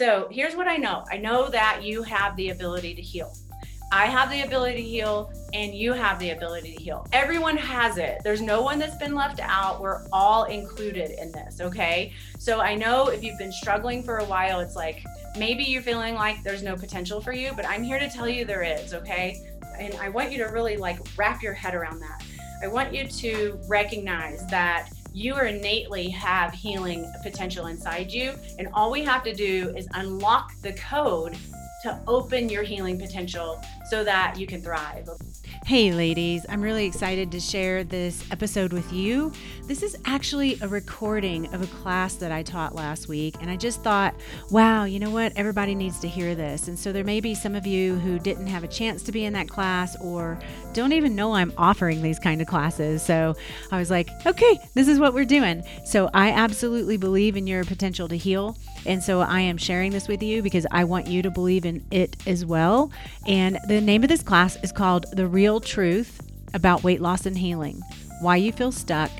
So here's what I know I know that you have the ability to heal. I have the ability to heal and you have the ability to heal. Everyone has it. There's no one that's been left out. We're all included in this, okay? So I know if you've been struggling for a while, it's like maybe you're feeling like there's no potential for you, but I'm here to tell you there is, okay? And I want you to really like wrap your head around that. I want you to recognize that you innately have healing potential inside you. And all we have to do is unlock the code to open your healing potential so that you can thrive. Hey, ladies, I'm really excited to share this episode with you. This is actually a recording of a class that I taught last week, and I just thought, wow, you know what? Everybody needs to hear this. And so there may be some of you who didn't have a chance to be in that class or don't even know I'm offering these kind of classes. So I was like, okay, this is what we're doing. So I absolutely believe in your potential to heal. And so I am sharing this with you because I want you to believe in it as well. And the name of this class is called The Real Truth About Weight Loss and Healing Why You Feel Stuck,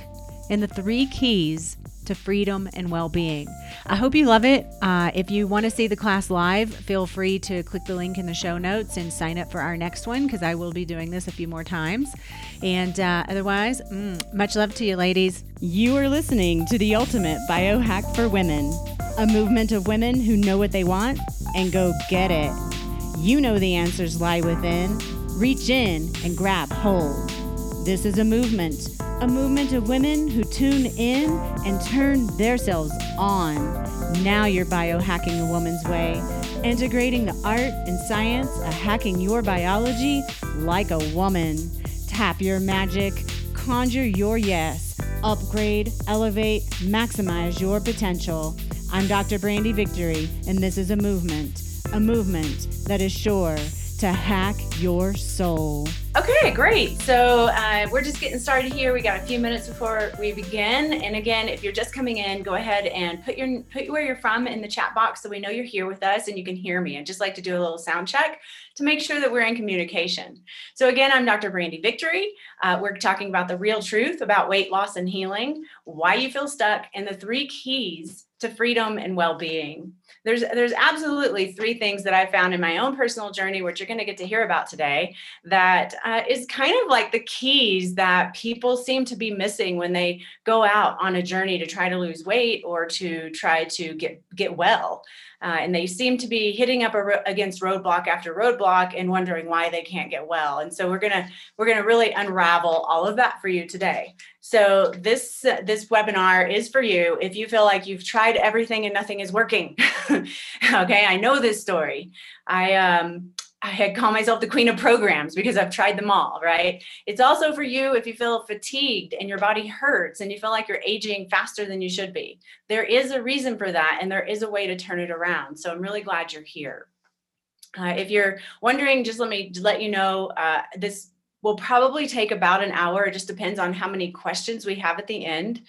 and the Three Keys to freedom and well being. I hope you love it. Uh, if you want to see the class live, feel free to click the link in the show notes and sign up for our next one because I will be doing this a few more times. And uh, otherwise, mm, much love to you, ladies. You are listening to the ultimate biohack for women, a movement of women who know what they want and go get it. You know the answers lie within. Reach in and grab hold. This is a movement, a movement of women who tune in and turn themselves on. Now you're biohacking a woman's way, integrating the art and science of hacking your biology like a woman. Tap your magic, conjure your yes, upgrade, elevate, maximize your potential. I'm Dr. Brandy Victory, and this is a movement, a movement that is sure to hack your soul. Okay, great. So uh, we're just getting started here. We got a few minutes before we begin. And again, if you're just coming in, go ahead and put your put where you're from in the chat box so we know you're here with us and you can hear me. I'd just like to do a little sound check to make sure that we're in communication. So again, I'm Dr. Brandy Victory. Uh, we're talking about the real truth about weight loss and healing, why you feel stuck, and the three keys to freedom and well-being there's there's absolutely three things that i found in my own personal journey which you're going to get to hear about today that uh, is kind of like the keys that people seem to be missing when they go out on a journey to try to lose weight or to try to get get well. Uh, and they seem to be hitting up ro- against roadblock after roadblock and wondering why they can't get well. And so we're gonna we're gonna really unravel all of that for you today. So this uh, this webinar is for you if you feel like you've tried everything and nothing is working. Okay i know this story. I um I called myself the queen of programs because I've tried them all, right? It's also for you if you feel fatigued and your body hurts and you feel like you're aging faster than you should be. There is a reason for that and there is a way to turn it around. So I'm really glad you're here. Uh, if you're wondering, just let me let you know uh, this will probably take about an hour. It just depends on how many questions we have at the end.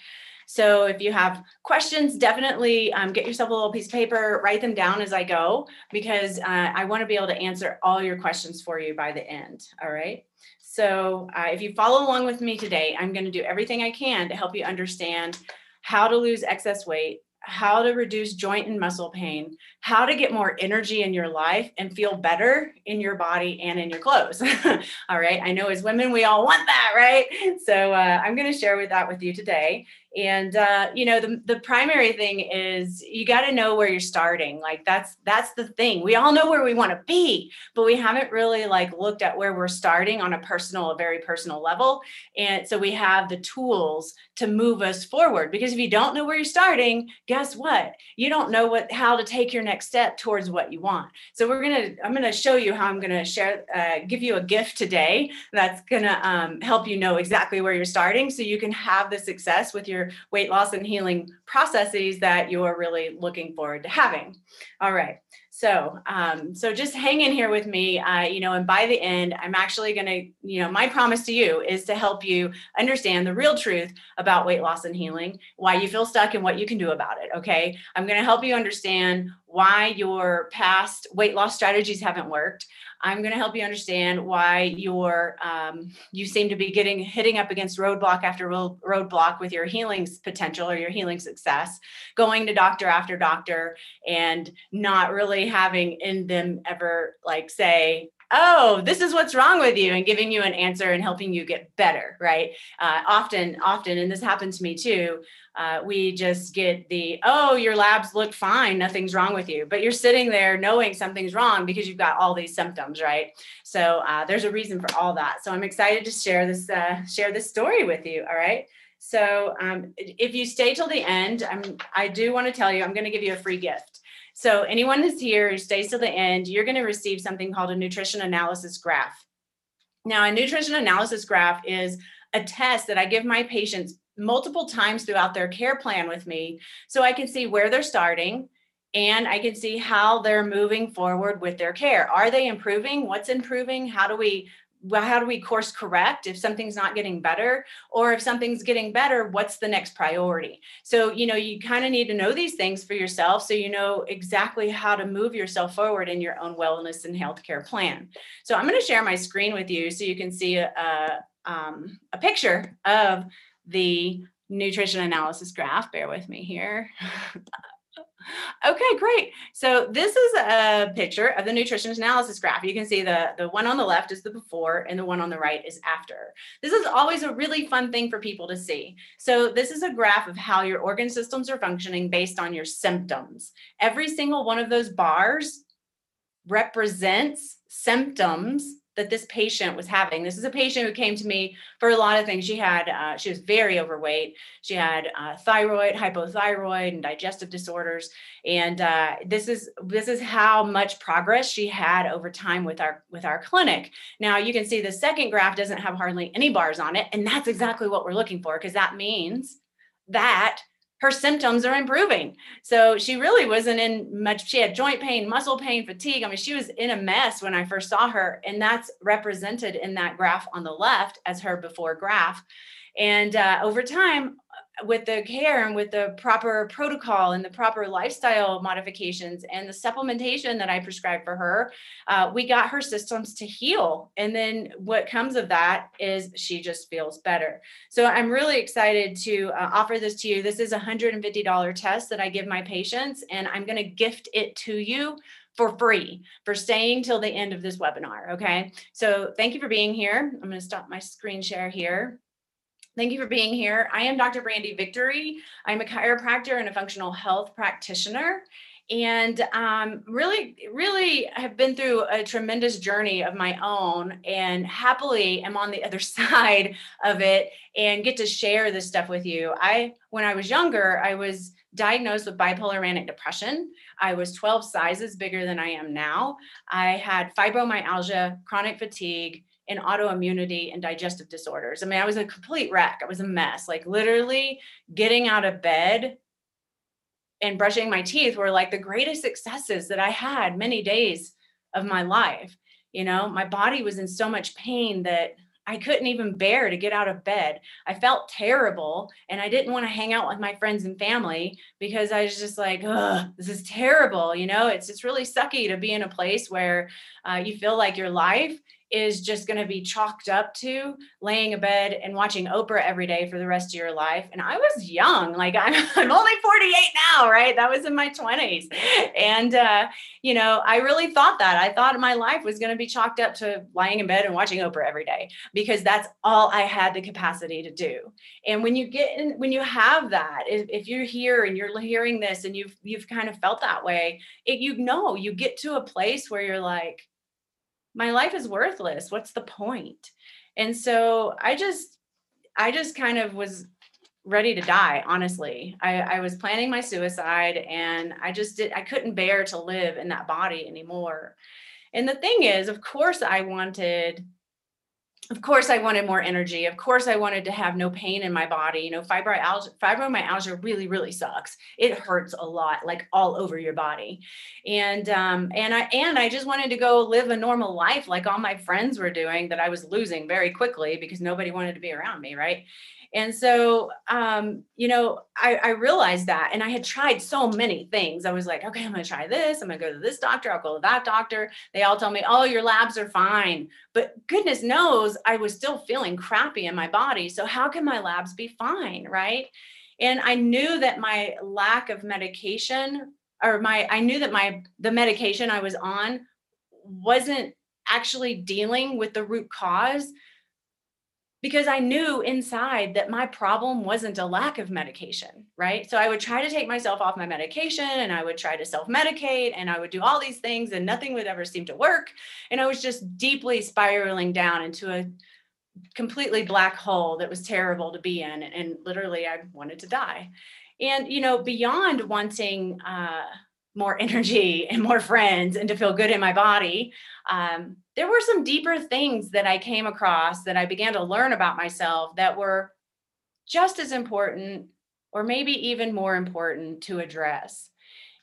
So if you have questions, definitely um, get yourself a little piece of paper, write them down as I go, because uh, I want to be able to answer all your questions for you by the end. All right. So uh, if you follow along with me today, I'm going to do everything I can to help you understand how to lose excess weight, how to reduce joint and muscle pain, how to get more energy in your life and feel better in your body and in your clothes. all right. I know as women, we all want that, right? So uh, I'm going to share with that with you today and uh, you know the, the primary thing is you got to know where you're starting. Like that's that's the thing. We all know where we want to be but we haven't really like looked at where we're starting on a personal a very personal level. And so we have the tools to move us forward because if you don't know where you're starting guess what? You don't know what how to take your next step towards what you want. So we're gonna i'm gonna show you how i'm gonna share uh, give you a gift today that's gonna um, help you know exactly where you're starting so you can have the success with your weight loss and healing processes that you're really looking forward to having. All right. So, um, so just hang in here with me, uh, you know, and by the end, I'm actually going to, you know, my promise to you is to help you understand the real truth about weight loss and healing, why you feel stuck and what you can do about it. Okay. I'm going to help you understand why your past weight loss strategies haven't worked. I'm going to help you understand why you're um, you seem to be getting hitting up against roadblock after roadblock with your healing potential or your healing success, going to doctor after doctor and not really having in them ever like say, oh, this is what's wrong with you, and giving you an answer and helping you get better, right? Uh, often, often, and this happened to me too. Uh, we just get the, oh, your labs look fine, nothing's wrong with you, but you're sitting there knowing something's wrong because you've got all these symptoms, right? So uh, there's a reason for all that. So I'm excited to share this, uh, share this story with you. All right. So um, if you stay till the end, I'm, I do want to tell you, I'm going to give you a free gift. So anyone who's here who stays to the end, you're going to receive something called a nutrition analysis graph. Now, a nutrition analysis graph is a test that I give my patients multiple times throughout their care plan with me so I can see where they're starting and I can see how they're moving forward with their care. Are they improving? What's improving? How do we well, how do we course correct if something's not getting better? Or if something's getting better what's the next priority? So you know you kind of need to know these things for yourself so you know exactly how to move yourself forward in your own wellness and healthcare plan. So i'm going to share my screen with you so you can see a, a, um, a picture of the nutrition analysis graph. Bear with me here Okay, great. So this is a picture of the nutrition analysis graph. You can see the, the one on the left is the before and the one on the right is after. This is always a really fun thing for people to see. So this is a graph of how your organ systems are functioning based on your symptoms. Every single one of those bars represents symptoms that this patient was having. This is a patient who came to me for a lot of things. She had, uh, she was very overweight. She had uh, thyroid, hypothyroid, and digestive disorders. And uh, this is this is how much progress she had over time with our with our clinic. Now you can see the second graph doesn't have hardly any bars on it, and that's exactly what we're looking for because that means that her symptoms are improving. So she really wasn't in much. She had joint pain, muscle pain, fatigue. I mean, she was in a mess when I first saw her. And that's represented in that graph on the left as her before graph. And uh, over time, with the care and with the proper protocol and the proper lifestyle modifications and the supplementation that I prescribed for her, uh, we got her systems to heal. And then what comes of that is she just feels better. So I'm really excited to uh, offer this to you. This is a $150 test that I give my patients, and I'm going to gift it to you for free for staying till the end of this webinar. Okay. So thank you for being here. I'm going to stop my screen share here. Thank you for being here. I am Dr. Brandy Victory. I'm a chiropractor and a functional health practitioner. And um, really, really have been through a tremendous journey of my own and happily am on the other side of it and get to share this stuff with you. I, when I was younger, I was diagnosed with bipolar manic depression. I was 12 sizes bigger than I am now. I had fibromyalgia, chronic fatigue, in autoimmunity and digestive disorders. I mean, I was a complete wreck. I was a mess. Like literally getting out of bed and brushing my teeth were like the greatest successes that I had many days of my life. You know, my body was in so much pain that I couldn't even bear to get out of bed. I felt terrible and I didn't want to hang out with my friends and family because I was just like, this is terrible. You know, it's, it's really sucky to be in a place where uh, you feel like your life is just going to be chalked up to laying in bed and watching Oprah every day for the rest of your life. And I was young, like I'm, I'm only 48 now, right? That was in my 20s. And, uh, you know, I really thought that. I thought my life was going to be chalked up to lying in bed and watching Oprah every day because that's all I had the capacity to do. And when you get in, when you have that, if, if you're here and you're hearing this and you've, you've kind of felt that way, it, you know, you get to a place where you're like, my life is worthless. What's the point? And so I just, I just kind of was ready to die honestly I, I was planning my suicide and i just did i couldn't bear to live in that body anymore and the thing is of course i wanted of course I wanted more energy. Of course I wanted to have no pain in my body. You know, fibromyalgia, fibromyalgia really, really sucks. It hurts a lot, like all over your body. And um, and I and I just wanted to go live a normal life like all my friends were doing that I was losing very quickly because nobody wanted to be around me, right? And so, um, you know, I, I, realized that, and I had tried so many things. I was like, okay, I'm going to try this. I'm going to go to this doctor. I'll go to that doctor. They all tell me, oh, your labs are fine. But goodness knows, I was still feeling crappy in my body. So how can my labs be fine, right? And I knew that my lack of medication, or my, I knew that my the medication I was on wasn't actually dealing with the root cause because I knew inside that my problem wasn't a lack of medication, right? So I would try to take myself off my medication and I would try to self medicate and I would do all these things and nothing would ever seem to work. And I was just deeply spiraling down into a completely black hole that was terrible to be in. And literally, I wanted to die. And, you know, beyond wanting, uh, more energy and more friends and to feel good in my body. Um, there were some deeper things that I came across that I began to learn about myself that were just as important, or maybe even more important to address.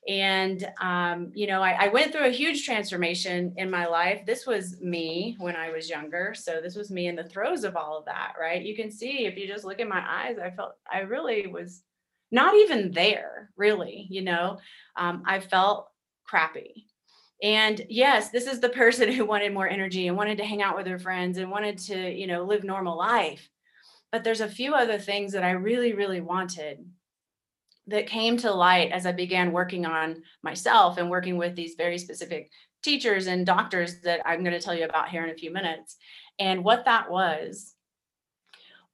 And, um, you know, I, I, went through a huge transformation in my life. This was me when I was younger. So, this was me in the throes of all of that, right? You can see if you just look in my eyes, I felt I really was not even there, really, you know. Um, I felt crappy. And yes, this is the person who wanted more energy and wanted to hang out with her friends and wanted to, you know, live normal life. But there's a few other things that I really, really wanted that came to light as I began working on myself and working with these very specific teachers and doctors that I'm going to tell you about here in a few minutes. And what that was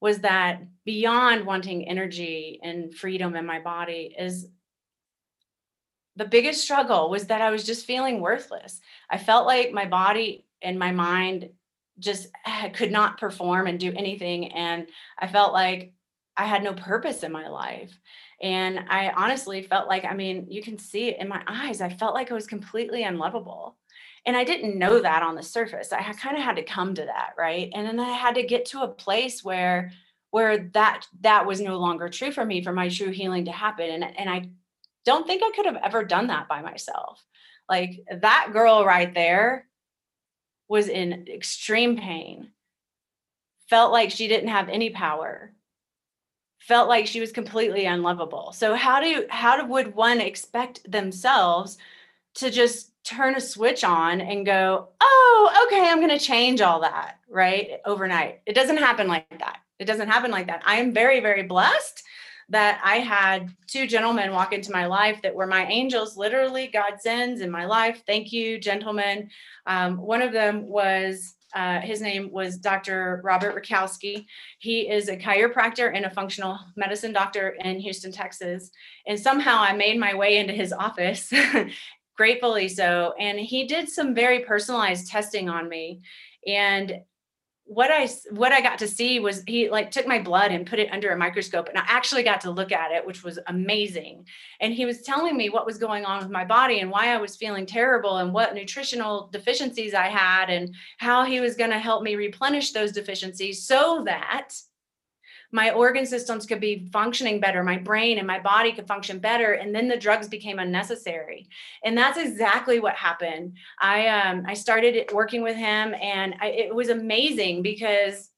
was that beyond wanting energy and freedom in my body is the biggest struggle was that I was just feeling worthless. I felt like my body and my mind just could not perform and do anything. And I felt like I had no purpose in my life. And I honestly felt like, I mean, you can see it in my eyes. I felt like I was completely unlovable. And I didn't know that on the surface. I kind of had to come to that, right? And then I had to get to a place where where that that was no longer true for me for my true healing to happen. And, and I don't think I could have ever done that by myself. Like that girl right there was in extreme pain, felt like she didn't have any power, felt like she was completely unlovable. So how do how would one expect themselves to just turn a switch on and go, "Oh, okay, I'm going to change all that," right? Overnight. It doesn't happen like that. It doesn't happen like that. I am very very blessed that I had two gentlemen walk into my life that were my angels, literally God sends in my life. Thank you, gentlemen. Um, one of them was uh, his name was Dr. Robert Rakowski. He is a chiropractor and a functional medicine doctor in Houston, Texas. And somehow I made my way into his office, gratefully so. And he did some very personalized testing on me. And what I what I got to see was he like took my blood and put it under a microscope and I actually got to look at it which was amazing. And he was telling me what was going on with my body and why I was feeling terrible and what nutritional deficiencies I had and how he was going to help me replenish those deficiencies so that my organ systems could be functioning better my brain and my body could function better and then the drugs became unnecessary. And that's exactly what happened. I um i started working with him and I, it was amazing because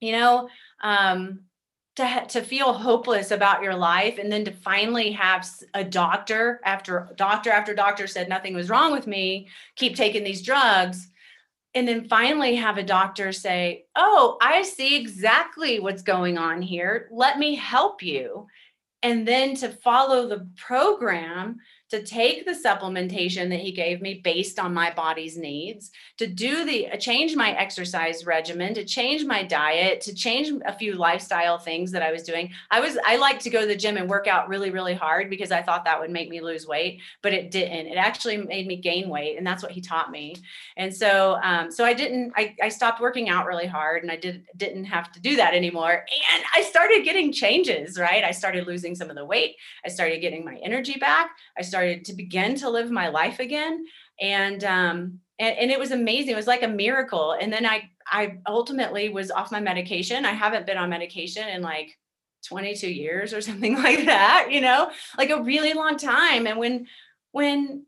you know um to, to feel hopeless about your life and then to finally have a doctor after doctor after doctor said nothing was wrong with me keep taking these drugs and then finally have a doctor say, Oh, I see exactly what's going on here. Let me help you. And then to follow the program to take the supplementation that he gave me based on my body's needs, to do the uh, change my exercise regimen, to change my diet, to change a few lifestyle things that I was doing. I was I like to go to the gym and work out really really hard because I thought that would make me lose weight, but it didn't. It actually made me gain weight, and that's what he taught me. And so um, so I didn't I, I stopped working out really hard, and I did didn't have to do that anymore. And I started getting changes. Right, I started losing some of the weight. I started getting my energy back. I started started to begin to live my life again. And um, and, and it was amazing. It was like a miracle. And then I I ultimately was off my medication. I haven't been on medication in like 22 years or something like that, you know, like a really long time. And when when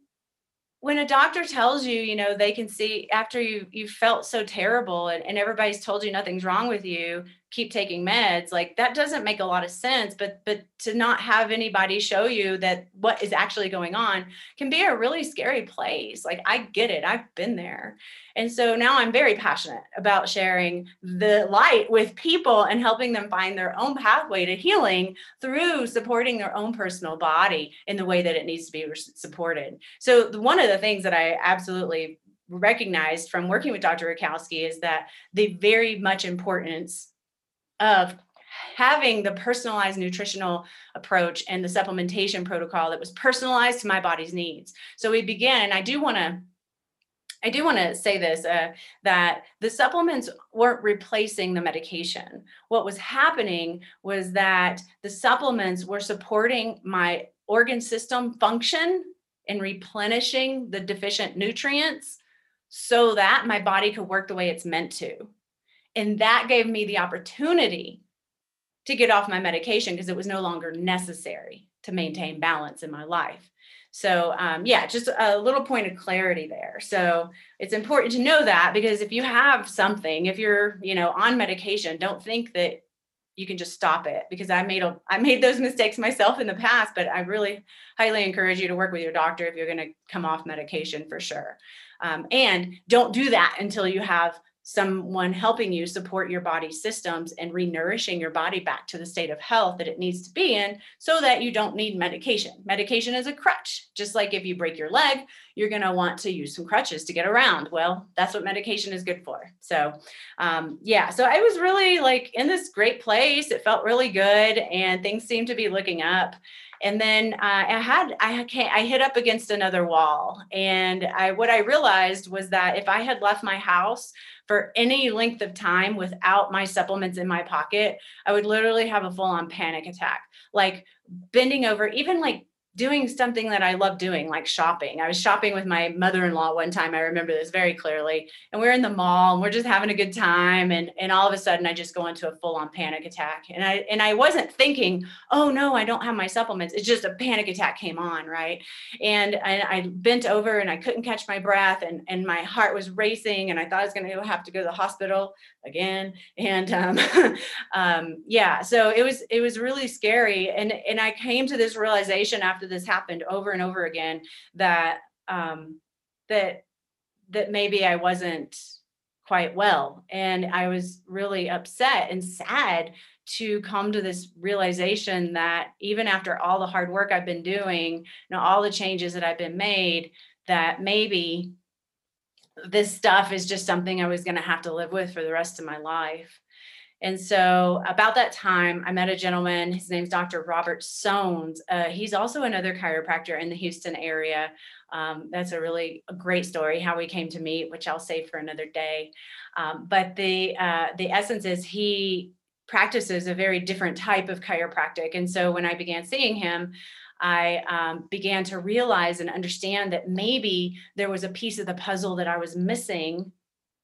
when a doctor tells you, you know, they can see after you you felt so terrible and, and everybody's told you nothing's wrong with you, keep taking meds like that doesn't make a lot of sense but but to not have anybody show you that what is actually going on can be a really scary place like i get it i've been there and so now i'm very passionate about sharing the light with people and helping them find their own pathway to healing through supporting their own personal body in the way that it needs to be supported so one of the things that i absolutely recognized from working with Dr. Rakowski is that the very much importance of having the personalized nutritional approach and the supplementation protocol that was personalized to my body's needs. So we began, and I do want to I do want to say this uh, that the supplements weren't replacing the medication. What was happening was that the supplements were supporting my organ system function in replenishing the deficient nutrients so that my body could work the way it's meant to. And that gave me the opportunity to get off my medication because it was no longer necessary to maintain balance in my life. So, um, yeah, just a little point of clarity there. So, it's important to know that because if you have something, if you're, you know, on medication, don't think that you can just stop it because I made a I made those mistakes myself in the past, but I really highly encourage you to work with your doctor if you're going to come off medication for sure. Um, and don't do that until you have someone helping you support your body systems and renourishing your body back to the state of health that it needs to be in so that you don't need medication. Medication is a crutch. Just like if you break your leg, you're going to want to use some crutches to get around. Well, that's what medication is good for. So, um, yeah, so I was really like in this great place. It felt really good and things seemed to be looking up and then uh, I had I I hit up against another wall, and I what I realized was that if I had left my house for any length of time without my supplements in my pocket, I would literally have a full on panic attack, like bending over, even like doing something that I love doing, like shopping. I was shopping with my mother in law one time. I remember this very clearly. And we're in the mall and we're just having a good time. And, and all of a sudden, I just go into a full on panic attack. And I, and I wasn't thinking, oh no, I don't have my supplements. It's just a panic attack came on. Right. And, and I bent over and I couldn't catch my breath and, and my heart was racing. And I thought I was going to have to go to the hospital again. And um, um, yeah, so it was, it was really scary. And, and I came to this realization after this happened over and over again that um, that that maybe I wasn't quite well, and I was really upset and sad to come to this realization that even after all the hard work I've been doing, know, all the changes that I've been made, that maybe this stuff is just something I was going to have to live with for the rest of my life. And so, about that time, I met a gentleman. His name's Dr. Robert Soanes. Uh, he's also another chiropractor in the Houston area. Um, that's a really a great story how we came to meet, which I'll save for another day. Um, but the uh, the essence is he practices a very different type of chiropractic. And so, when I began seeing him, I um, began to realize and understand that maybe there was a piece of the puzzle that I was missing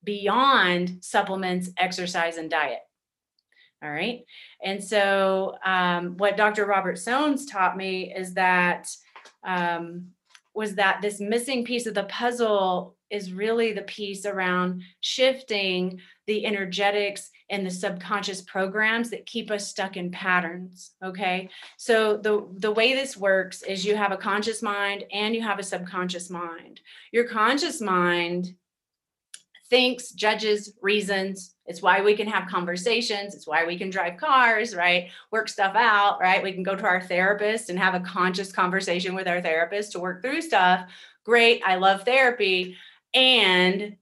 beyond supplements, exercise, and diet. All right. And so, um, what Dr. Robert Soanes taught me is that um, was that this missing piece of the puzzle is really the piece around shifting the energetics and the subconscious programs that keep us stuck in patterns okay so the the way this works is you have a conscious mind and you have a subconscious mind your conscious mind thinks judges reasons it's why we can have conversations. It's why we can drive cars, right? Work stuff out, right? We can go to our therapist and have a conscious conversation with our therapist to work through stuff. Great. I love therapy. And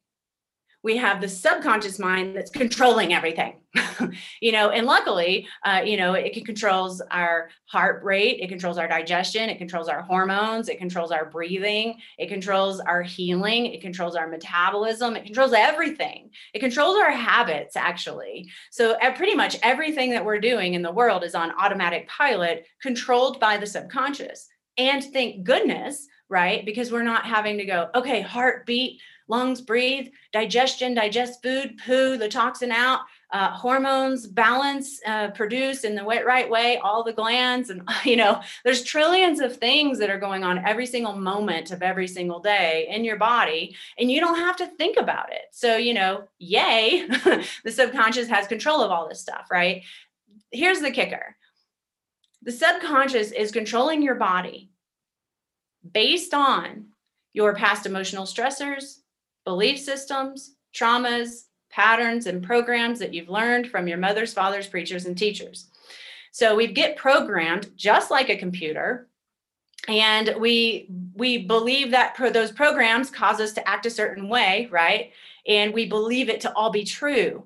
we have the subconscious mind that's controlling everything. You know and luckily uh, you know it controls our heart rate it controls our digestion it controls our hormones it controls our breathing it controls our healing it controls our metabolism it controls everything. It controls our habits actually. So pretty much everything that we're doing in the world is on automatic pilot controlled by the subconscious. And thank goodness right because we're not having to go okay heartbeat lungs breathe, digestion, digest food, poo the toxin out, uh, hormones balance uh, produced in the right way all the glands and you know there's trillions of things that are going on every single moment of every single day in your body and you don't have to think about it. So you know yay the subconscious has control of all this stuff right? Here's the kicker. The subconscious is controlling your body based on your past emotional stressors belief systems traumas patterns and programs that you've learned from your mothers, fathers, preachers, and teachers. So we get programmed just like a computer. And we we believe that pro, those programs cause us to act a certain way, right? And we believe it to all be true.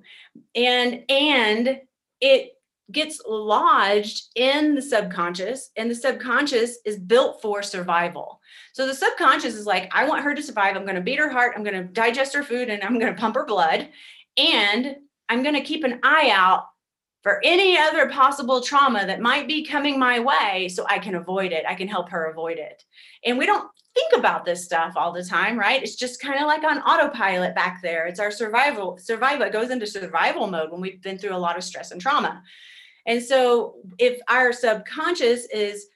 And and it gets lodged in the subconscious and the subconscious is built for survival so the subconscious is like i want her to survive i'm going to beat her heart i'm going to digest her food and i'm going to pump her blood and I'm going to keep an eye out for any other possible trauma that might be coming my way so I can avoid it. I can help her avoid it. And we don't think about this stuff all the time, right? It's just kind of like on autopilot back there. It's our survival, survival. It goes into survival mode when we've been through a lot of stress and trauma. And so if our subconscious is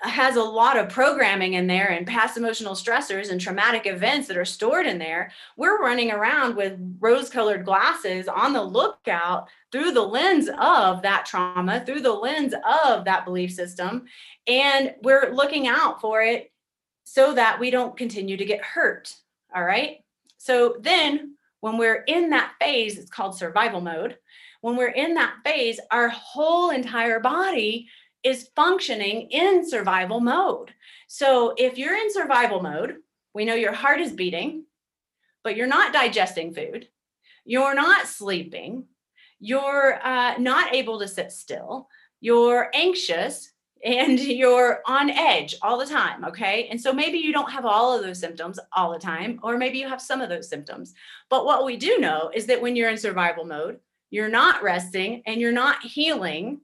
has a lot of programming in there and past emotional stressors and traumatic events that are stored in there. We're running around with rose colored glasses on the lookout through the lens of that trauma, through the lens of that belief system. And we're looking out for it so that we don't continue to get hurt. All right. So then when we're in that phase, it's called survival mode. When we're in that phase, our whole entire body is functioning in survival mode. So if you're in survival mode, we know your heart is beating, but you're not digesting food, you're not sleeping, you're uh, not able to sit still, you're anxious, and you're on edge all the time. Okay. And so maybe you don't have all of those symptoms all the time, or maybe you have some of those symptoms. But what we do know is that when you're in survival mode, you're not resting and you're not healing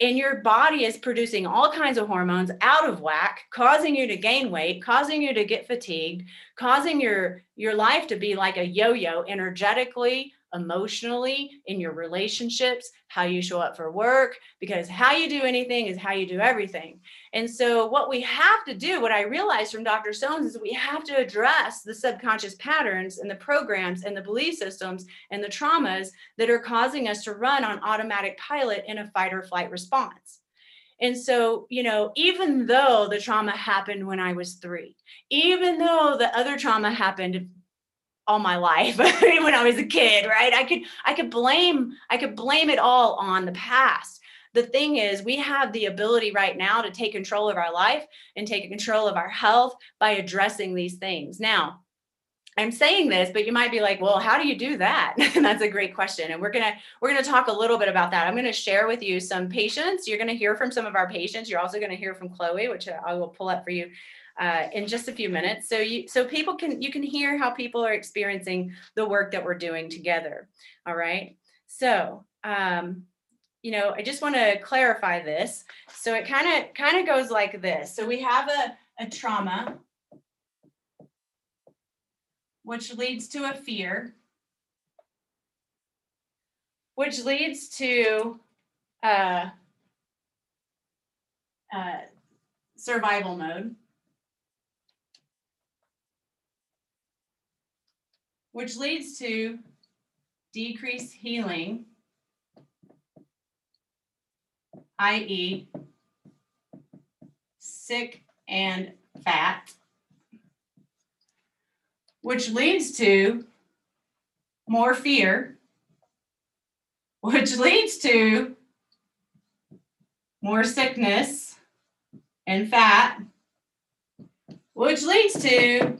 and your body is producing all kinds of hormones out of whack causing you to gain weight causing you to get fatigued causing your your life to be like a yo-yo energetically emotionally in your relationships how you show up for work because how you do anything is how you do everything. And so what we have to do what i realized from dr stones is we have to address the subconscious patterns and the programs and the belief systems and the traumas that are causing us to run on automatic pilot in a fight or flight response. And so, you know, even though the trauma happened when I was three, even though the other trauma happened all my life when I was a kid, right? I could I could blame I could blame it all on the past. The thing is, we have the ability right now to take control of our life and take control of our health by addressing these things. Now, I'm saying this, but you might be like, "Well, how do you do that?" and that's a great question. And we're to we're to talk a little bit about that. I'm to share with you some patients. You're to hear from some of our patients. You're also to hear from Chloe, which I will pull up for you uh, in just a few minutes. So you so people can you can hear how people are experiencing the work that we're doing together. All right. So um, you know, I just want to clarify this. So it kind of kind of goes like this. So we have a, a trauma, which leads to a fear, which leads to uh, uh, survival mode. Which leads to decreased healing, i.e., sick and fat, which leads to more fear, which leads to more sickness and fat, which leads to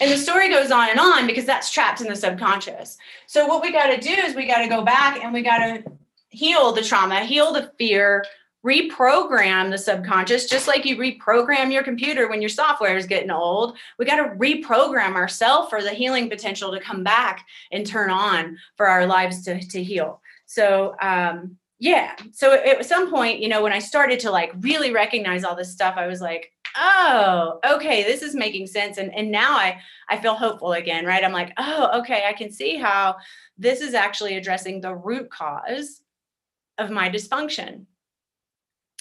and the story goes on and on because that's trapped in the subconscious. So what we got to do is we got to go back and we got to heal the trauma, heal the fear, reprogram the subconscious just like you reprogram your computer when your software is getting old. We got to reprogram ourselves for the healing potential to come back and turn on for our lives to, to heal. So um yeah. So at some point you know when i started to like really recognize all this stuff i was like oh, okay, this is making sense. And, and now I, I feel hopeful again, right? I'm like, oh, okay, I can see how this is actually addressing the root cause of my dysfunction.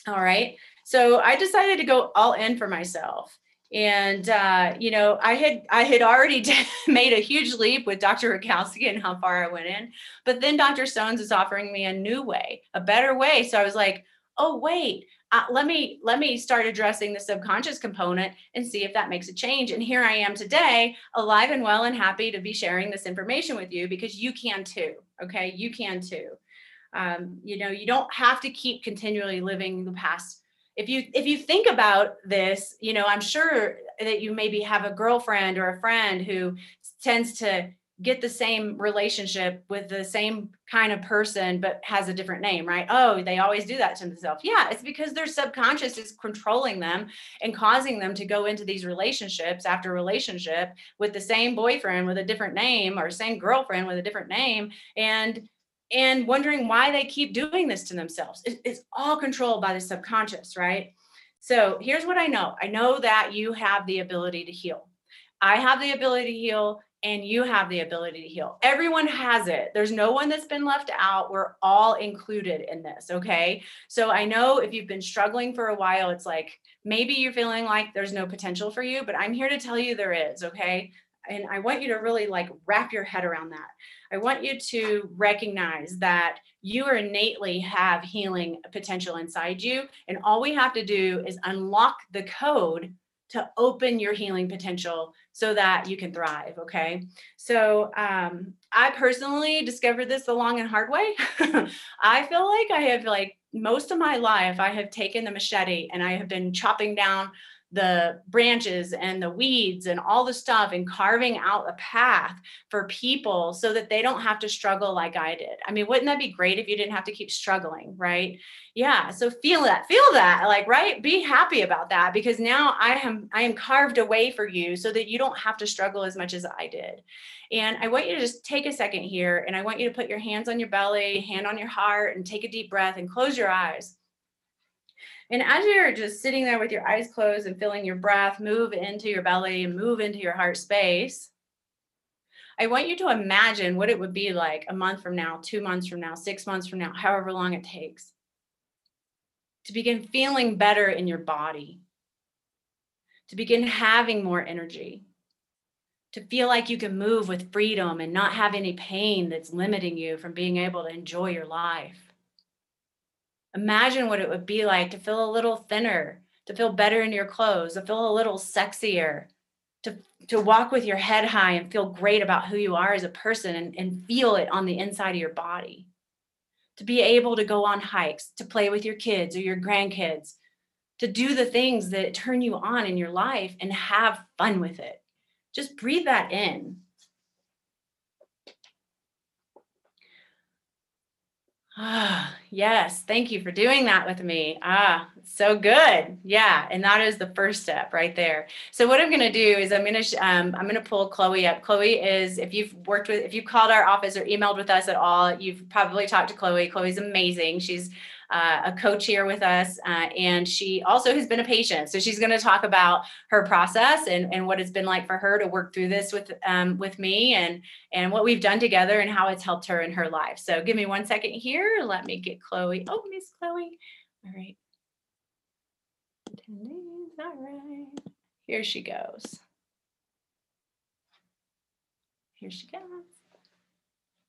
All right. So I decided to go all in for myself. And uh, you know, I had I had already made a huge leap with Dr. Rakowski and how far I went in, but then Dr. Stones is offering me a new way, a better way. So I was like, oh wait, uh, let me let me start addressing the subconscious component and see if that makes a change. And here i am today alive and well and happy to be sharing this information with you because you can too okay? You can too. Um, you know you don't have to keep continually living the past. If you if you think about this you know i'm sure that you maybe have a girlfriend or a friend who tends to get the same relationship with the same kind of person but has a different name right? Oh they always do that to themselves. Yeah it's because their subconscious is controlling them and causing them to go into these relationships after relationship with the same boyfriend with a different name or same girlfriend with a different name and and wondering why they keep doing this to themselves. It's all controlled by the subconscious right? So here's what i know. I know that you have the ability to heal. I have the ability to heal and you have the ability to heal. Everyone has it. There's no one that's been left out. We're all included in this. Okay. So I know if you've been struggling for a while, it's like maybe you're feeling like there's no potential for you, but I'm here to tell you there is. Okay. And I want you to really like wrap your head around that. I want you to recognize that you innately have healing potential inside you. And all we have to do is unlock the code to open your healing potential so that you can thrive. Okay. So um, I personally discovered this the long and hard way. I feel like I have like most of my life, I have taken the machete and I have been chopping down the branches and the weeds and all the stuff and carving out a path for people so that they don't have to struggle like I did. I mean, wouldn't that be great if you didn't have to keep struggling, right? Yeah, so feel that, feel that, like right? Be happy about that because now I am I am carved away for you so that you don't have to struggle as much as I did. And I want you to just take a second here and I want you to put your hands on your belly, hand on your heart and take a deep breath and close your eyes. And as you're just sitting there with your eyes closed and feeling your breath move into your belly and move into your heart space, I want you to imagine what it would be like a month from now, two months from now, six months from now, however long it takes, to begin feeling better in your body, to begin having more energy, to feel like you can move with freedom and not have any pain that's limiting you from being able to enjoy your life Imagine what it would be like to feel a little thinner, to feel better in your clothes, to feel a little sexier, to, to walk with your head high and feel great about who you are as a person and, and feel it on the inside of your body. To be able to go on hikes, to play with your kids or your grandkids, to do the things that turn you on in your life and have fun with it. Just breathe that in. Ah, yes. Thank you for doing that with me. Ah, so good. Yeah. And that is the first step right there. So what I'm going to do is I'm going to, um, I'm going to pull Chloe up. Chloe is, if you've worked with, if you've called our office or emailed with us at all, you've probably talked to Chloe. Chloe's amazing. She's uh, a coach here with us, uh, and she also has been a patient. So she's going to talk about her process and, and what it's been like for her to work through this with um, with me and and what we've done together and how it's helped her in her life. So give me one second here. Let me get Chloe. Oh, Miss Chloe. All right. All right. Here she goes. Here she goes.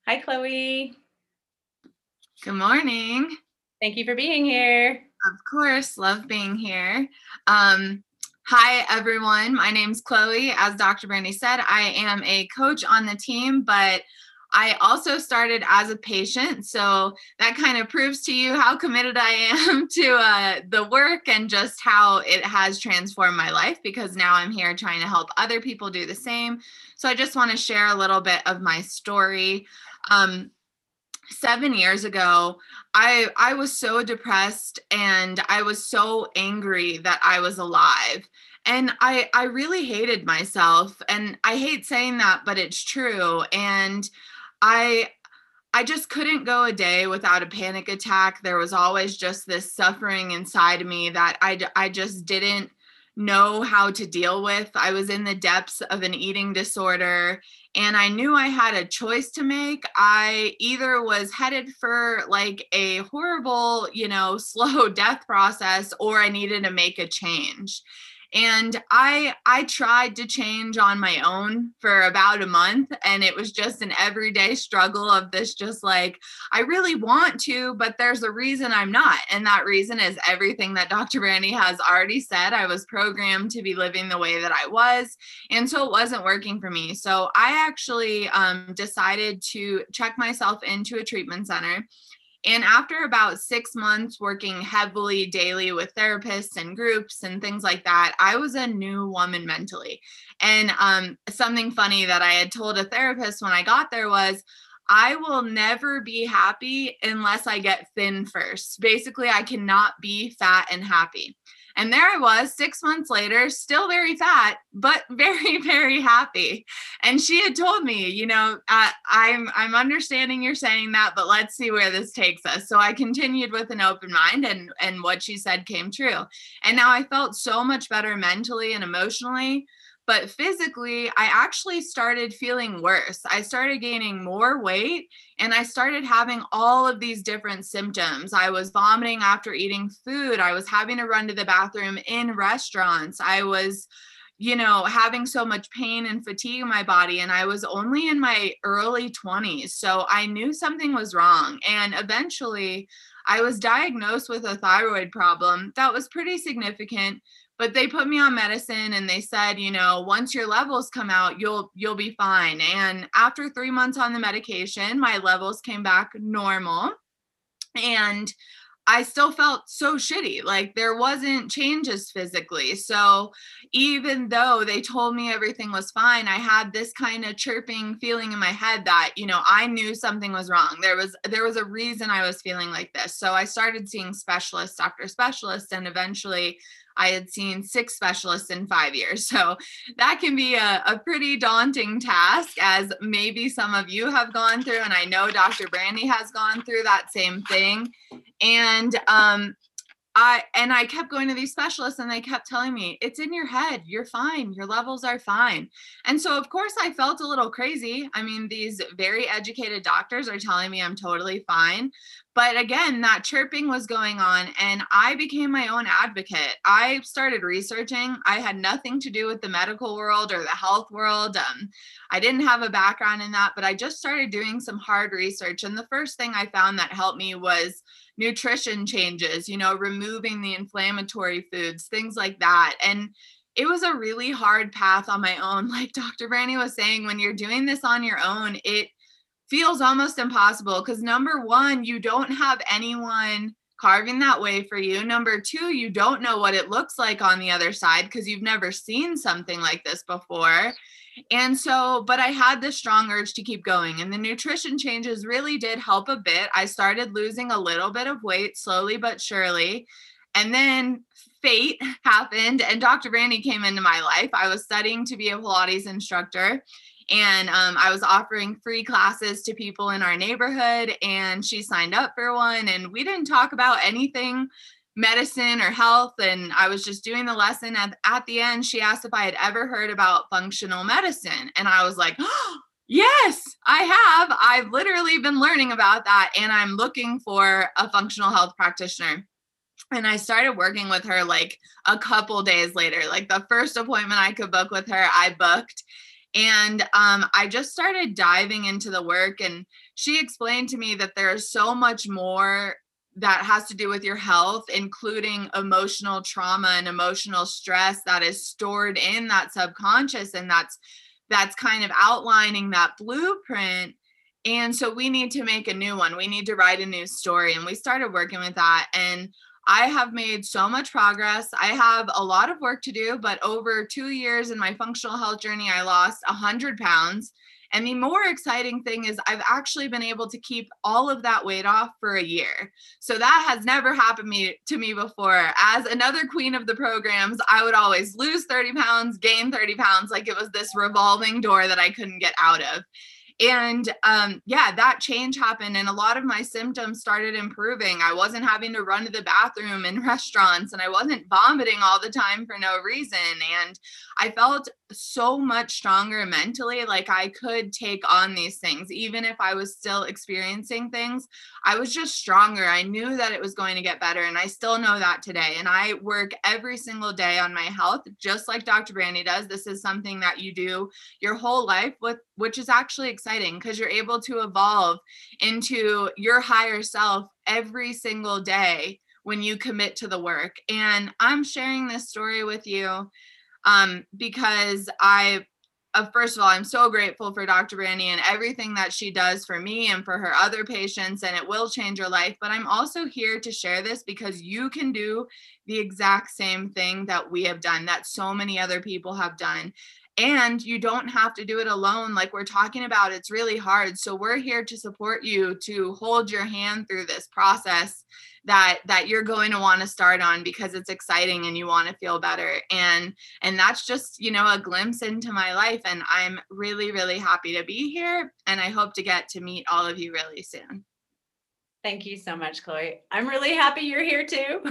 Hi, Chloe. Good morning. Thank you for being here. Of course, love being here. Um, hi, everyone. My name's Chloe. As Dr. Brandy said, I am a coach on the team, but I also started as a patient. So that kind of proves to you how committed I am to uh, the work and just how it has transformed my life because now I'm here trying to help other people do the same. So I just want to share a little bit of my story. Um, seven years ago i i was so depressed and i was so angry that i was alive. And i i really hated myself and i hate saying that but it's true. And i i just couldn't go a day without a panic attack. There was always just this suffering inside of me that i i just didn't know how to deal with. I was in the depths of an eating disorder and I knew I had a choice to make. I either was headed for like a horrible, you know, slow death process or I needed to make a change and i i tried to change on my own for about a month and it was just an everyday struggle of this just like i really want to but there's a reason i'm not. And that reason is everything that dr brandy has already said. I was programmed to be living the way that i was and so it wasn't working for me. So i actually um, decided to check myself into a treatment center and after about six months working heavily daily with therapists and groups and things like that, I was a new woman mentally. And um, something funny that I had told a therapist when I got there was, I will never be happy unless I get thin first. Basically, I cannot be fat and happy. And there I was six months later, still very fat, but very, very happy. And she had told me, you know, uh, I'm I'm understanding you're saying that, but let's see where this takes us. So I continued with an open mind, and and what she said came true. And now I felt so much better mentally and emotionally but physically, I actually started feeling worse. I started gaining more weight and I started having all of these different symptoms. I was vomiting after eating food. I was having to run to the bathroom in restaurants. I was you know, having so much pain and fatigue in my body. And I was only in my early 20s. So I knew something was wrong. And eventually, I was diagnosed with a thyroid problem. That was pretty significant but they put me on medicine and they said you know once your levels come out you'll you'll be fine. And after 3 months on the medication my levels came back normal. And I still felt so shitty. Like there wasn't changes physically. So even though they told me everything was fine, I had this kind of chirping feeling in my head that, you know, I knew something was wrong. There was there was a reason I was feeling like this. So I started seeing specialists after specialists and eventually I had seen six specialists in five years. So that can be a, a pretty daunting task, as maybe some of you have gone through. And I know Dr. Brandy has gone through that same thing. And um, I and I kept going to these specialists and they kept telling me it's in your head you're fine your levels are fine. And so of course I felt a little crazy. I mean these very educated doctors are telling me I'm totally fine but again that chirping was going on and I became my own advocate. I started researching. I had nothing to do with the medical world or the health world um, I didn't have a background in that but I just started doing some hard research and the first thing I found that helped me was nutrition changes, you know, removing the inflammatory foods, things like that. And it was a really hard path on my own. Like Dr. Brandy was saying, when you're doing this on your own, it feels almost impossible because number one, you don't have anyone carving that way for you. Number two, you don't know what it looks like on the other side because you've never seen something like this before. And so, but I had this strong urge to keep going. And the nutrition changes really did help a bit. I started losing a little bit of weight slowly but surely. And then fate happened, and Dr. Brandy came into my life. I was studying to be a Pilates instructor. And um, I was offering free classes to people in our neighborhood, and she signed up for one. And we didn't talk about anything medicine or health and i was just doing the lesson at, at the end she asked if i had ever heard about functional medicine and i was like oh, yes i have. I've literally been learning about that and i'm looking for a functional health practitioner. And i started working with her like a couple days later like the first appointment i could book with her i booked and um, i just started diving into the work and she explained to me that there's so much more that has to do with your health, including emotional trauma and emotional stress that is stored in that subconscious and that's that's kind of outlining that blueprint. And so we need to make a new one. We need to write a new story. And we started working with that. And I have made so much progress. I have a lot of work to do, but over two years in my functional health journey, I lost 100 pounds. And the more exciting thing is, I've actually been able to keep all of that weight off for a year. So that has never happened me, to me before. As another queen of the programs, I would always lose 30 pounds, gain 30 pounds, like it was this revolving door that I couldn't get out of. and um, yeah, that change happened, and a lot of my symptoms started improving. I wasn't having to run to the bathroom in restaurants, and I wasn't vomiting all the time for no reason. And I felt so much stronger mentally, like I could take on these things, even if I was still experiencing things. I was just stronger. I knew that it was going to get better, and I still know that today. And I work every single day on my health, just like Dr. Brandy does. This is something that you do your whole life with, which is actually exciting because you're able to evolve into your higher self every single day when you commit to the work. And I'm sharing this story with you um, because I, uh, first of all, I'm so grateful for Dr. Brandy and everything that she does for me and for her other patients, and it will change your life. But I'm also here to share this because you can do the exact same thing that we have done, that so many other people have done and you don't have to do it alone like we're talking about it's really hard. So we're here to support you to hold your hand through this process that that you're going to want to start on because it's exciting and you want to feel better. And and that's just you know a glimpse into my life and i'm really really happy to be here and i hope to get to meet all of you really soon Thank you so much, Chloe. I'm really happy you're here too.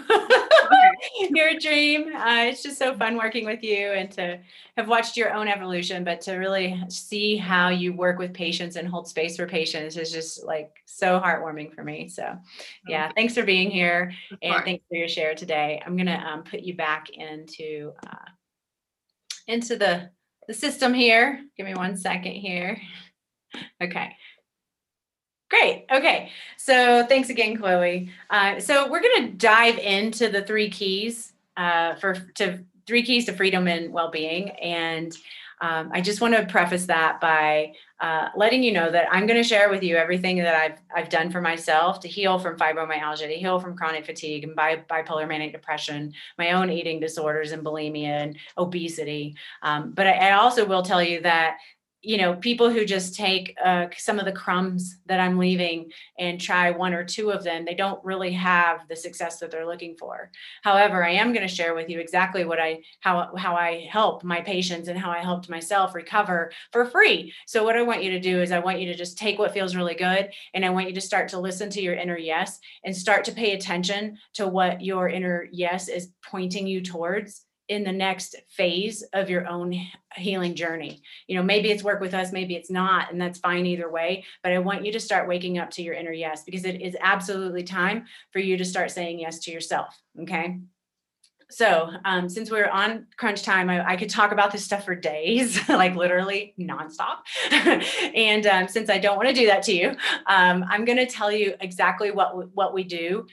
you're a dream. Uh, it's just so fun working with you and to have watched your own evolution, but to really see how you work with patients and hold space for patients is just like so heartwarming for me. So, yeah, thanks for being here and thanks for your share today. I'm gonna um, put you back into uh, into the the system here. Give me one second here. Okay. Great. Okay. So thanks again, Chloe. Uh, so we're going to dive into the three keys uh, for to three keys to freedom and well-being. And um, I just want to preface that by uh, letting you know that I'm going to share with you everything that I've I've done for myself to heal from fibromyalgia, to heal from chronic fatigue and bi- bipolar manic depression, my own eating disorders and bulimia and obesity. Um, but I, I also will tell you that you know people who just take uh, some of the crumbs that i'm leaving and try one or two of them they don't really have the success that they're looking for. However i am going to share with you exactly what i how how i help my patients and how i helped myself recover for free. So what i want you to do is i want you to just take what feels really good and i want you to start to listen to your inner yes and start to pay attention to what your inner yes is pointing you towards in the next phase of your own healing journey. You know, maybe it's work with us, maybe it's not, and that's fine either way. But I want you to start waking up to your inner yes because it is absolutely time for you to start saying yes to yourself. Okay. So, um, since we're on crunch time, I, I, could talk about this stuff for days, like literally nonstop. and um, since I don't want to do that to you, um, I'm going to tell you exactly what what we do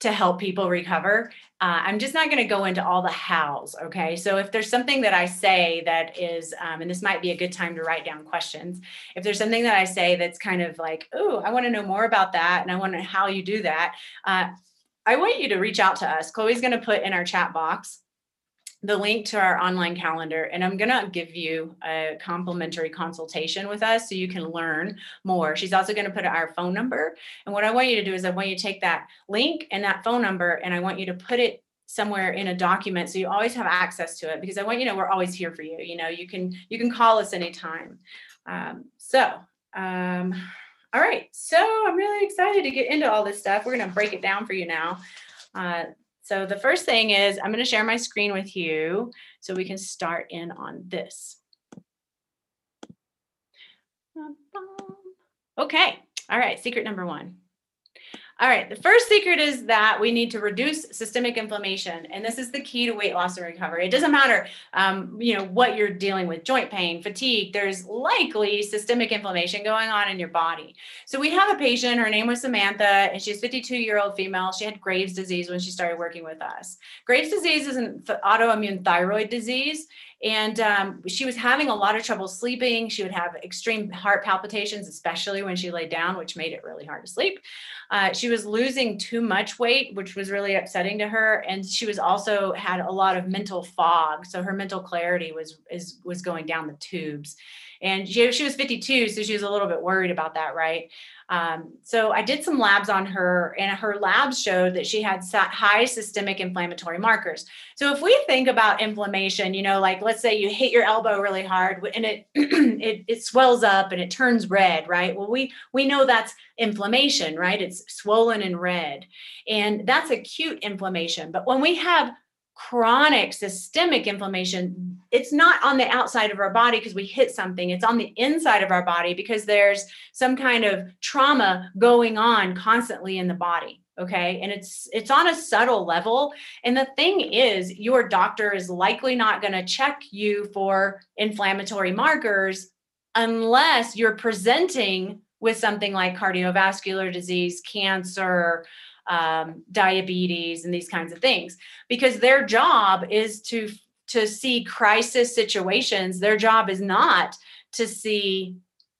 to help people recover uh, I'm just not going to go into all the hows. Okay. So if there's something that I say that is, um, and this might be a good time to write down questions. If there's something that I say that's kind of like, oh, I want to know more about that, and I want to know how you do that, uh, I want you to reach out to us. Chloe's going to put in our chat box the link to our online calendar and i'm going to give you a complimentary consultation with us so you can learn more. She's also going to put our phone number and what i want you to do is i want you to take that link and that phone number and i want you to put it somewhere in a document so you always have access to it because i want you to know we're always here for you you know you can you can call us anytime. Um, so um, all right so i'm really excited to get into all this stuff. We're going to break it down for you now. Uh, so the first thing is I'm going to share my screen with you so we can start in on this. Okay. All right. Secret number one. All right, the first secret is that we need to reduce systemic inflammation, and this is the key to weight loss and recovery. It doesn't matter, um, you know, what you're dealing with, joint pain, fatigue. There's likely systemic inflammation going on in your body. So we have a patient. Her name was Samantha, and she's 52 year old female. She had Graves' disease when she started working with us. Graves' disease is an autoimmune thyroid disease, and um, she was having a lot of trouble sleeping. She would have extreme heart palpitations, especially when she laid down, which made it really hard to sleep. Uh, she was losing too much weight, which was really upsetting to her, and she was also had a lot of mental fog. So her mental clarity was is was going down the tubes, and she, she was 52, so she was a little bit worried about that, right? Um, so I did some labs on her, and her labs showed that she had high systemic inflammatory markers. So if we think about inflammation, you know, like let's say you hit your elbow really hard and it, it it swells up and it turns red, right? Well, we we know that's inflammation, right? It's swollen and red. And that's acute inflammation. But when we have chronic systemic inflammation, it's not on the outside of our body because we hit something. It's on the inside of our body because there's some kind of trauma going on constantly in the body okay and it's it's on a subtle level and the thing is your doctor is likely not going to check you for inflammatory markers unless you're presenting with something like cardiovascular disease cancer um, diabetes and these kinds of things because their job is to to see crisis situations their job is not to see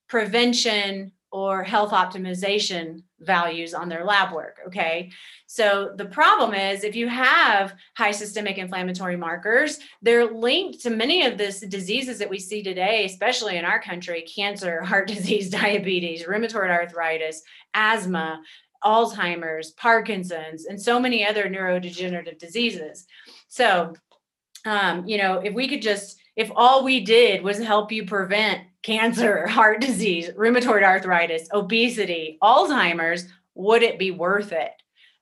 prevention or health optimization values on their lab work. Okay. So the problem is if you have high systemic inflammatory markers, they're linked to many of these diseases that we see today, especially in our country cancer, heart disease, diabetes, rheumatoid arthritis, asthma, Alzheimer's, Parkinson's, and so many other neurodegenerative diseases. So, um, you know, if we could just, if all we did was help you prevent cancer, heart disease, rheumatoid arthritis, obesity, Alzheimer's, would it be worth it?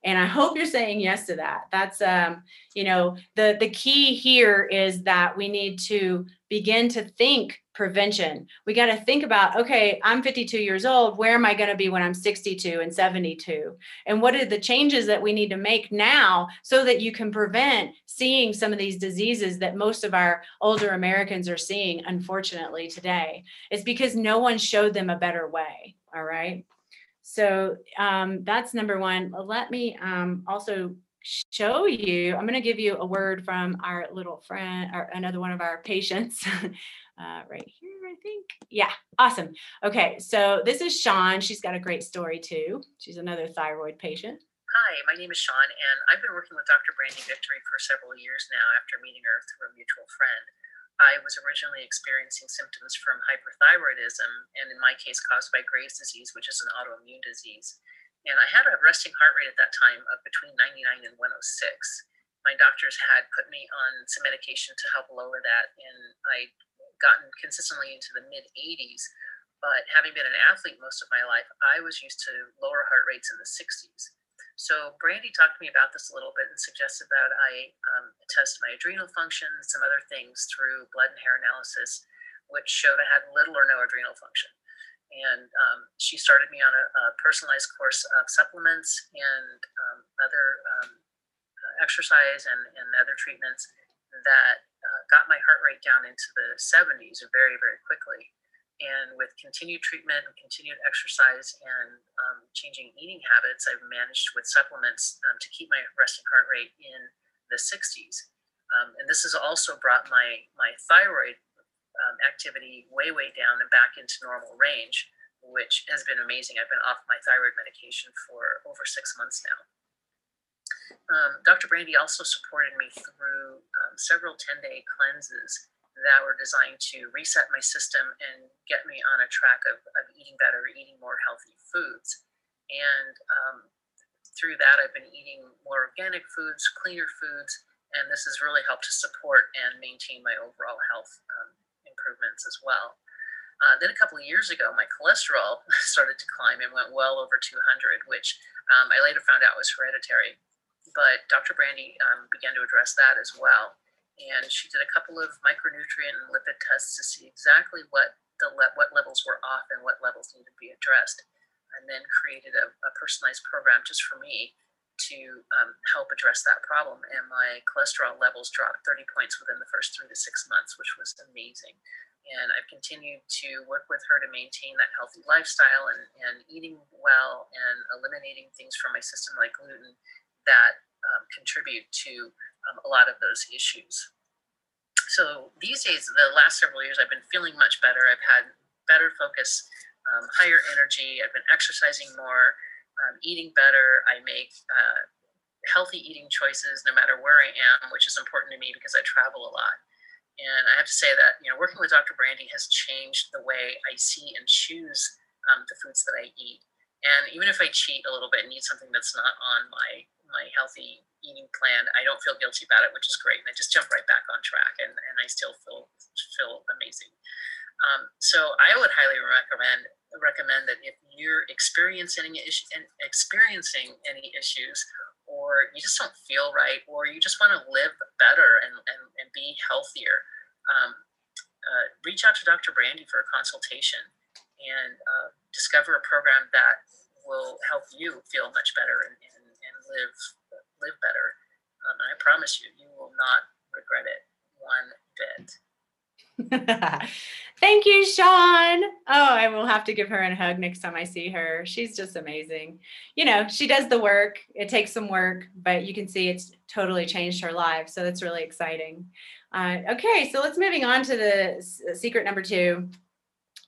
And I hope you're saying yes to that. That's um, you know, the the key here is that we need to begin to think prevention. We got to think about, okay, I'm 52 years old. Where am I going to be when I'm 62 and 72? And what are the changes that we need to make now so that you can prevent seeing some of these diseases that most of our older Americans are seeing, unfortunately, today? It's because no one showed them a better way. All right. So um, that's number one. Let me um, also show you, I'm going to give you a word from our little friend, or another one of our patients. uh, right here, I think. Yeah, awesome. Okay, so this is Sean. She's got a great story too. She's another thyroid patient. Hi, my name is Sean, and I've been working with Dr. Brandy Victory for several years now after meeting her through a mutual friend. I was originally experiencing symptoms from hyperthyroidism, and in my case, caused by Graves' disease, which is an autoimmune disease. And I had a resting heart rate at that time of between 99 and 106. My doctors had put me on some medication to help lower that, and I'd gotten consistently into the mid 80s. But having been an athlete most of my life, I was used to lower heart rates in the 60s. So Brandy talked to me about this a little bit and suggested that I um, test my adrenal function, and some other things through blood and hair analysis, which showed I had little or no adrenal function. And um, she started me on a, a, personalized course of supplements and um, other um, uh, exercise and, and other treatments that uh, got my heart rate down into the 70s very, very quickly. And with continued treatment and continued exercise and um, changing eating habits, I've managed with supplements um, to keep my resting heart rate in the 60s. Um, and this has also brought my, my thyroid um, activity way, way down and back into normal range, which has been amazing. I've been off my thyroid medication for over six months now. Um, Dr. Brandy also supported me through um, several 10 day cleanses that were designed to reset my system and get me on a track of, of eating better, eating more healthy foods. And um, through that, I've been eating more organic foods, cleaner foods, and this has really helped to support and maintain my overall health um, improvements as well. Uh, then a couple of years ago, my cholesterol started to climb and went well over 200, which um, I later found out was hereditary. But Dr. Brandy um, began to address that as well and she did a couple of micronutrient and lipid tests to see exactly what the le- what levels were off and what levels needed to be addressed, and then created a, a personalized program just for me to um, help address that problem. And my cholesterol levels dropped 30 points within the first three to six months, which was amazing. And I've continued to work with her to maintain that healthy lifestyle and, and eating well and eliminating things from my system like gluten that um, contribute to um, a lot of those issues. So these days, the last several years, I've been feeling much better. I've had better focus, um, higher energy. I've been exercising more, um, eating better. I make uh, healthy eating choices no matter where I am, which is important to me because I travel a lot. And I have to say that you know, working with Dr. Brandy has changed the way I see and choose um, the foods that I eat. And even if I cheat a little bit and eat something that's not on my my healthy eating plan, I don't feel guilty about it, which is great. And I just jump right back on track, and, and I still feel feel amazing. Um, so I would highly recommend recommend that if you're experiencing any experiencing any issues, or you just don't feel right, or you just want to live better and, and, and be healthier, um, uh, reach out to Dr. Brandy for a consultation and uh, discover a program that will help you feel much better and, and, and live live better. Um, I promise you, you will not regret it one bit. Thank you, Sean. Oh, I will have to give her a hug next time I see her. She's just amazing. You know, she does the work. It takes some work, but you can see it's totally changed her life. So that's really exciting. Uh, okay, so let's moving on to the secret number two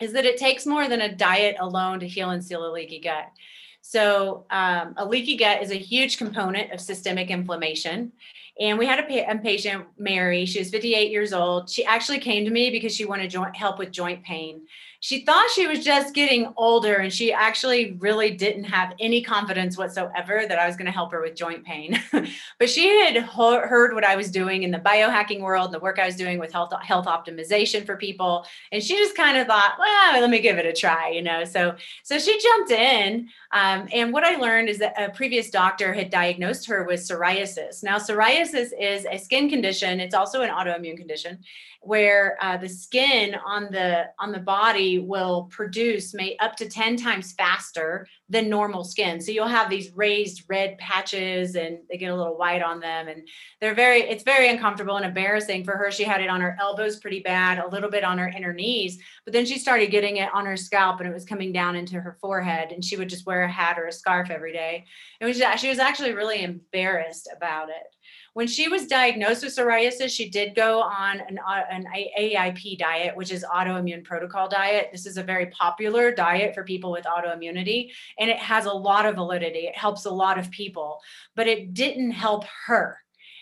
is that it takes more than a diet alone to heal and seal a leaky gut. So, um, a leaky gut is a huge component of systemic inflammation. And we had a, a, patient, Mary. She was 58 years old. She actually came to me because she wanted joint help with joint pain she thought she was just getting older and she actually really didn't have any confidence whatsoever that I was going to help her with joint pain. but she had heard what I was doing in the biohacking world, the work I was doing with health health optimization for people, and she just kind of thought, "Well, let me give it a try," you know. So so she jumped in, um, and what I learned is that a previous doctor had diagnosed her with psoriasis. Now, psoriasis is a skin condition; it's also an autoimmune condition, where uh, the skin on the on the body will produce may up to 10 times faster than normal skin. So you'll have these raised red patches and they get a little white on them and they're very it's very uncomfortable and embarrassing. For her she had it on her elbows pretty bad a little bit on her inner knees but then she started getting it on her scalp and it was coming down into her forehead and she would just wear a hat or a scarf every day. Was she was actually really embarrassed about it when she was diagnosed with psoriasis, she did go on an, uh, an AIP diet, which is autoimmune protocol diet. This is a very popular diet for people with autoimmunity, and it has a lot of validity. It helps a lot of people, but it didn't help her.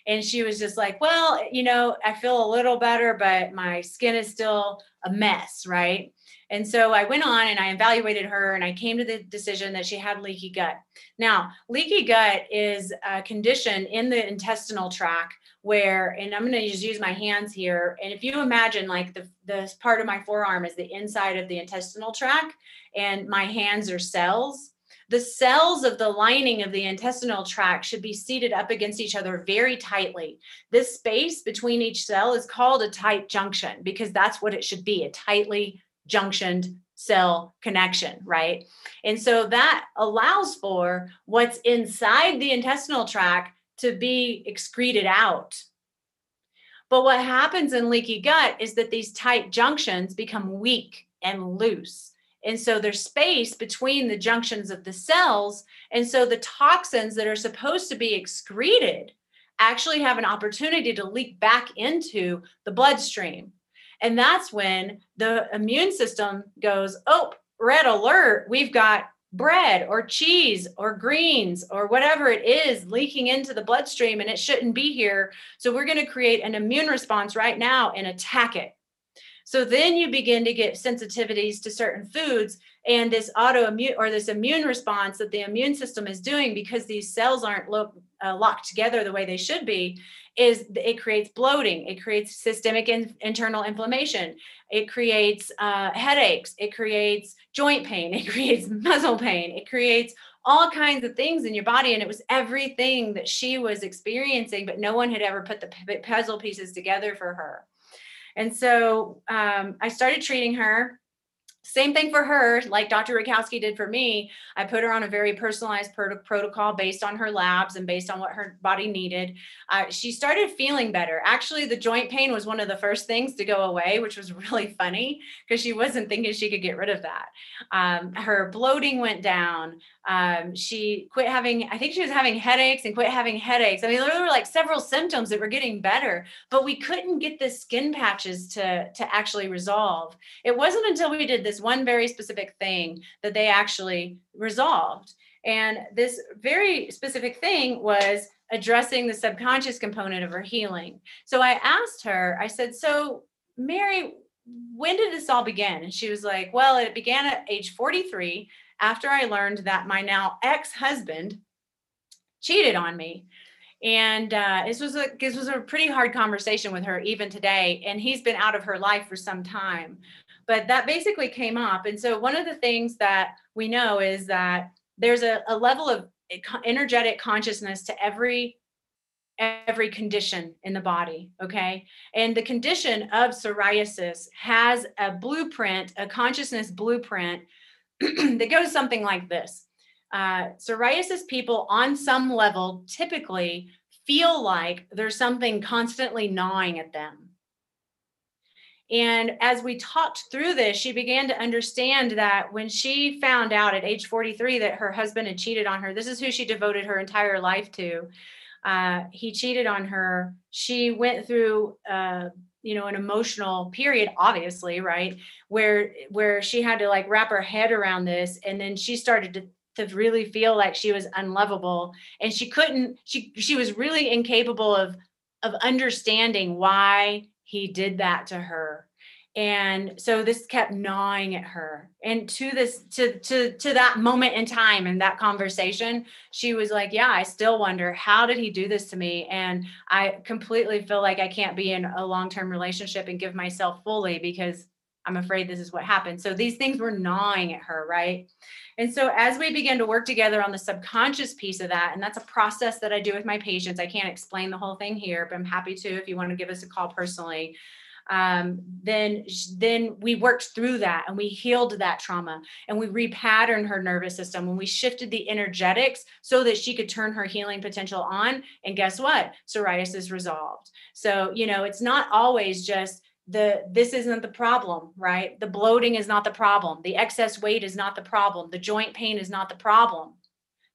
And she was just like, well, you know, I feel a little better, but my skin is still a mess, right? And so I went on and I evaluated her and I came to the decision that she had leaky gut. Now, leaky gut is a condition in the intestinal tract where, and I'm going to just use my hands here. And if you imagine like the, the part of my forearm is the inside of the intestinal tract and my hands are cells, the cells of the lining of the intestinal tract should be seated up against each other very tightly. This space between each cell is called a tight junction because that's what it should be a tightly junctioned cell connection, right? And so that allows for what's inside the intestinal tract to be excreted out. But what happens in leaky gut is that these tight junctions become weak and loose. And so there's space between the junctions of the cells. And so the toxins that are supposed to be excreted actually have an opportunity to leak back into the bloodstream. And that's when the immune system goes, oh, red alert, we've got bread or cheese or greens or whatever it is leaking into the bloodstream and it shouldn't be here. So we're going to create an immune response right now and attack it. So then you begin to get sensitivities to certain foods and this autoimmune or this immune response that the immune system is doing because these cells aren't lo- uh, locked together the way they should be is it creates bloating it creates systemic in, internal inflammation it creates uh, headaches it creates joint pain it creates muscle pain it creates all kinds of things in your body and it was everything that she was experiencing but no one had ever put the puzzle pieces together for her. And so um, i started treating her same thing for her, like Dr. Rakowski did for me. I put her on a very personalized protocol based on her labs and based on what her body needed. Uh, she started feeling better. Actually, the joint pain was one of the first things to go away, which was really funny because she wasn't thinking she could get rid of that. Um, her bloating went down. Um, she quit having, I think she was having headaches and quit having headaches. I mean, there were like several symptoms that were getting better, but we couldn't get the skin patches to, to actually resolve. It wasn't until we did this one very specific thing that they actually resolved. And this very specific thing was addressing the subconscious component of her healing. So I asked her, I said, So, Mary, when did this all begin? And she was like, Well, it began at age 43 after I learned that my now ex husband cheated on me. And uh, this was a this was a pretty hard conversation with her even today. And he's been out of her life for some time, but that basically came up. And so one of the things that we know is that there's a, a level of energetic consciousness to every every condition in the body okay and the condition of psoriasis has a blueprint a consciousness blueprint that goes something like this uh, psoriasis people on some level typically feel like there's something constantly gnawing at them and as we talked through this, she began to understand that when she found out at age 43 that her husband had cheated on her, this is who she devoted her entire life to. Uh, he cheated on her. She went through, uh, you know, an emotional period, obviously, right, where where she had to like wrap her head around this, and then she started to to really feel like she was unlovable, and she couldn't. She she was really incapable of of understanding why he did that to her and so this kept gnawing at her. And to this to to to that moment in time in that conversation she was like yeah i still wonder how did he do this to me? And i completely feel like i can't be in a long-term relationship and give myself fully because i'm afraid this is what happened. So these things were gnawing at her right? And so as we begin to work together on the subconscious piece of that and that's a process that i do with my patients i can't explain the whole thing here but i'm happy to if you want to give us a call personally um, then then we worked through that and we healed that trauma and we repatterned her nervous system and we shifted the energetics so that she could turn her healing potential on. And guess what? Psoriasis resolved. So you know it's not always just the this isn't the problem right? The bloating is not the problem. The excess weight is not the problem. The joint pain is not the problem.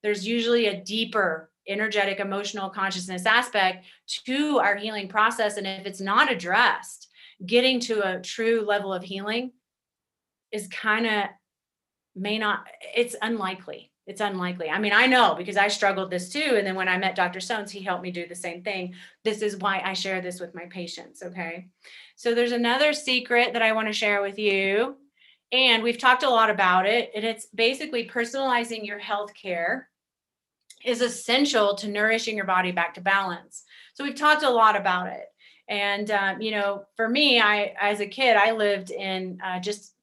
There's usually a deeper energetic emotional consciousness aspect to our healing process. And if it's not addressed getting to a true level of healing is kind of may not it's unlikely it's unlikely. I mean i know because i struggled this too and then when i met dr stones he helped me do the same thing. This is why i share this with my patients okay? So there's another secret that i want to share with you and we've talked a lot about it and it's basically personalizing your health care is essential to nourishing your body back to balance. So we've talked a lot about it and um, you know, for me, I as a kid, I lived in uh, just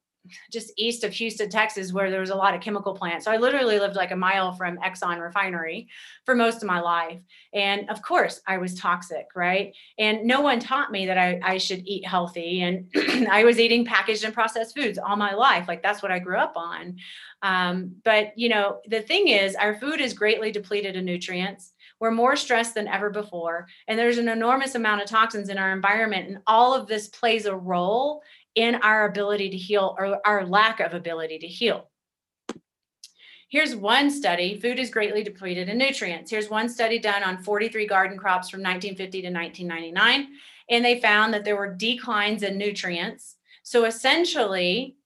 just east of Houston, Texas, where there was a lot of chemical plants. So I literally lived like a mile from Exxon refinery for most of my life. And of course, I was toxic, right? And no one taught me that I, I should eat healthy. And I was eating packaged and processed foods all my life. Like that's what I grew up on. Um, but, you know, the thing is, our food is greatly depleted in nutrients. We're more stressed than ever before. And there's an enormous amount of toxins in our environment. And all of this plays a role in our ability to heal or our lack of ability to heal. Here's one study food is greatly depleted in nutrients. Here's one study done on 43 garden crops from 1950 to 1999. And they found that there were declines in nutrients. So essentially,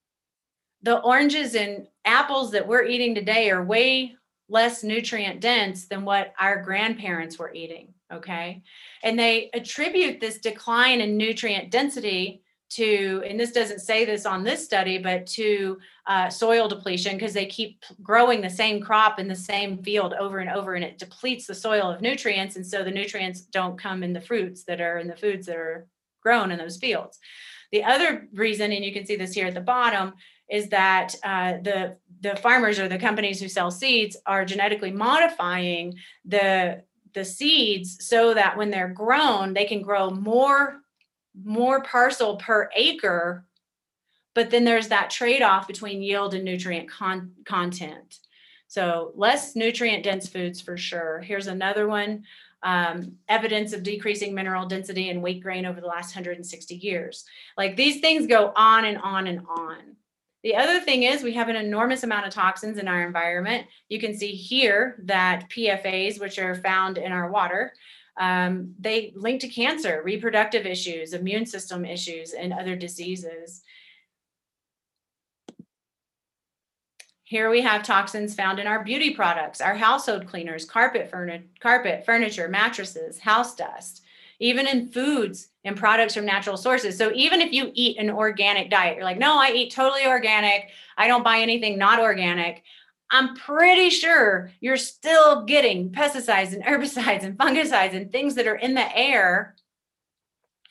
the oranges and apples that we're eating today are way less nutrient dense than what our grandparents were eating. Okay. And they attribute this decline in nutrient density to, and this doesn't say this on this study, but to uh, soil depletion because they keep growing the same crop in the same field over and over, and it depletes the soil of nutrients. And so the nutrients don't come in the fruits that are in the foods that are grown in those fields. The other reason, and you can see this here at the bottom, is that uh, the the farmers or the companies who sell seeds are genetically modifying the the seeds so that when they're grown they can grow more more parcel per acre but then there's that trade-off between yield and nutrient con- content. So less nutrient dense foods for sure. Here's another one um, evidence of decreasing mineral density and wheat grain over the last 160 years. Like these things go on and on and on the other thing is we have an enormous amount of toxins in our environment. You can see here that PFAs, which are found in our water, um, they link to cancer, reproductive issues, immune system issues, and other diseases. Here we have toxins found in our beauty products, our household cleaners, carpet, furni- carpet furniture, mattresses, house dust even in foods and products from natural sources. So even if you eat an organic diet, you're like, no, I eat totally organic. I don't buy anything not organic. I'm pretty sure you're still getting pesticides and herbicides and fungicides and things that are in the air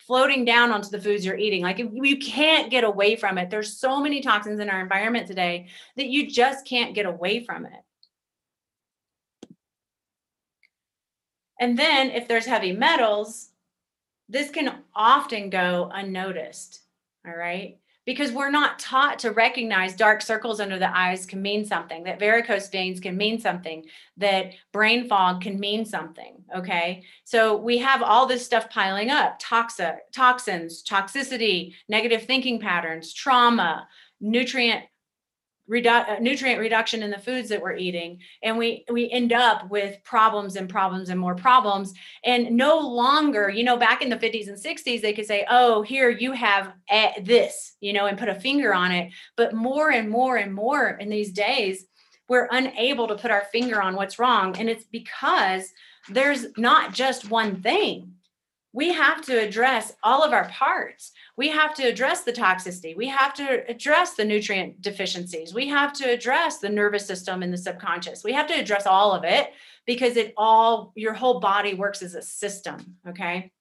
floating down onto the foods you're eating. Like you can't get away from it. There's so many toxins in our environment today that you just can't get away from it. And then if there's heavy metals, this can often go unnoticed. All right because we're not taught to recognize dark circles under the eyes can mean something, that varicose veins can mean something, that brain fog can mean something. Okay. So we have all this stuff piling up toxic, toxins, toxicity, negative thinking patterns, trauma, nutrient redu- uh, nutrient reduction in the foods that we're eating and we we end up with problems and problems and more problems. And no longer you know back in the 50s and 60s they could say oh here you have this you know and put a finger on it. But more and more and more in these days we're unable to put our finger on what's wrong. And it's because there's not just one thing we have to address all of our parts. We have to address the toxicity. We have to address the nutrient deficiencies. We have to address the nervous system and the subconscious. We have to address all of it because it all, your whole body works as a system. Okay.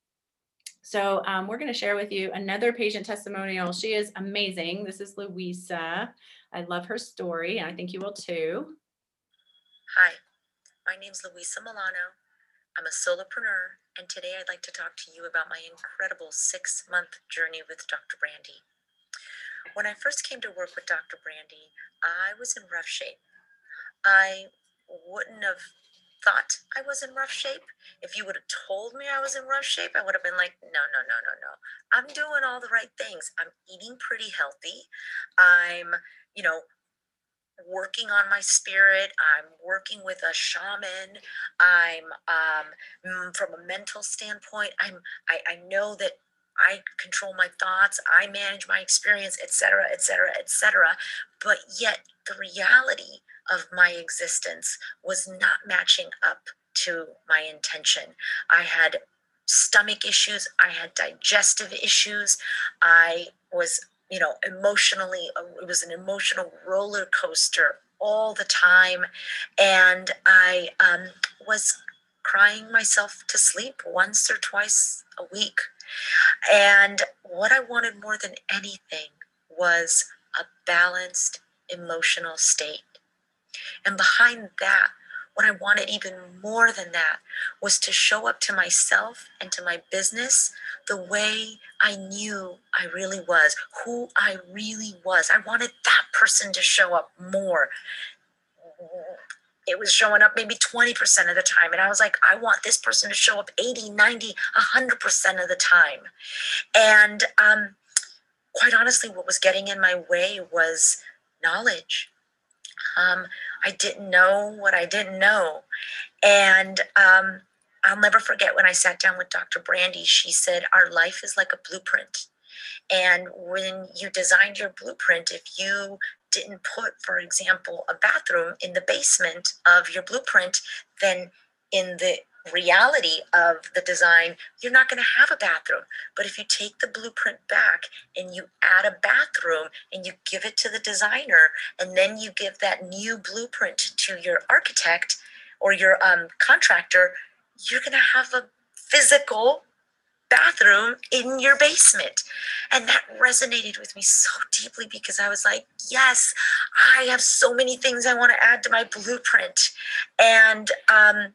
So um, we're going to share with you another patient testimonial. She is amazing. This is Louisa. I love her story, and I think you will too. Hi, my name is Louisa Milano. I'm a solopreneur and today I'd like to talk to you about my incredible six month journey with Dr. Brandy. When I first came to work with Dr. Brandy, I was in rough shape. I wouldn't have thought I was in rough shape. If you would have told me I was in rough shape, I would have been like, no, no, no, no, no. I'm doing all the right things. I'm eating pretty healthy. I'm, you know, working on my spirit i'm working with a shaman i'm um, from a mental standpoint i'm I, I know that i control my thoughts i manage my experience etc etc etc but yet the reality of my existence was not matching up to my intention. I had stomach issues i had digestive issues i was you know, emotionally, uh, it was an emotional roller coaster all the time. And I um, was crying myself to sleep once or twice a week. And what I wanted more than anything was a balanced emotional state. And behind that what I wanted even more than that was to show up to myself and to my business the way I knew I really was, who I really was. I wanted that person to show up more. It was showing up maybe 20% of the time. And I was like, I want this person to show up 80, 90, 100% of the time. And um, quite honestly, what was getting in my way was knowledge. Um, I didn't know what I didn't know. And um, I'll never forget when I sat down with Dr. Brandy, she said, Our life is like a blueprint. And when you designed your blueprint, if you didn't put, for example, a bathroom in the basement of your blueprint, then in the reality of the design, you're not going to have a bathroom. But if you take the blueprint back and you add a bathroom and you give it to the designer, and then you give that new blueprint to your architect or your um, contractor, you're going to have a physical bathroom in your basement. And that resonated with me so deeply because I was like, yes, I have so many things I want to add to my blueprint. And um,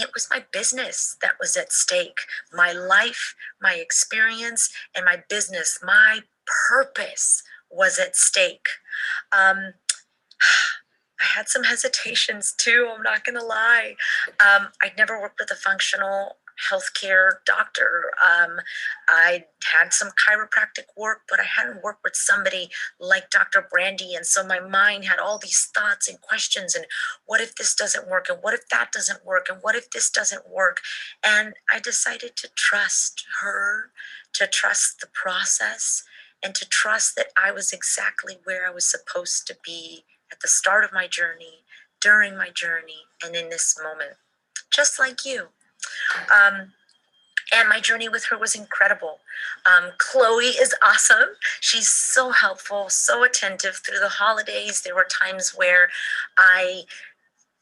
it was my business that was at stake my life, my experience, and my business. My purpose was at stake. Um, I had some hesitations too, I'm not to lie. Um, I'd never worked with a functional healthcare doctor. Um, I had some chiropractic work, but I hadn't worked with somebody like Dr. Brandy. And so my mind had all these thoughts and questions and what if this doesn't work? And what if that doesn't work? And what if this doesn't work? And I decided to trust her, to trust the process, and to trust that I was exactly where I was supposed to be at the start of my journey, during my journey, and in this moment, just like you. Um, and my journey with her was incredible. Um, Chloe is awesome. She's so helpful, so attentive through the holidays. There were times where I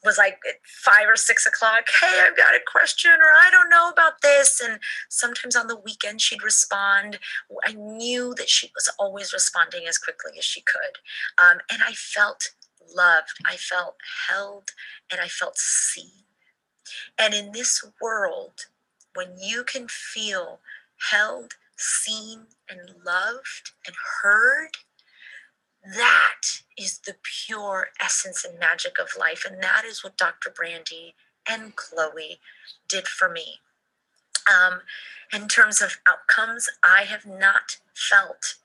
was like at five or six o'clock, hey, I've got a question, or I don't know about this. And sometimes on the weekend, she'd respond. I knew that she was always responding as quickly as she could. Um, and I felt loved, I felt held, and I felt seen. And in this world, when you can feel held, seen, and loved and heard, that is the pure essence and magic of life. And that is what Dr. Brandy and Chloe did for me. Um, in terms of outcomes, I have not felt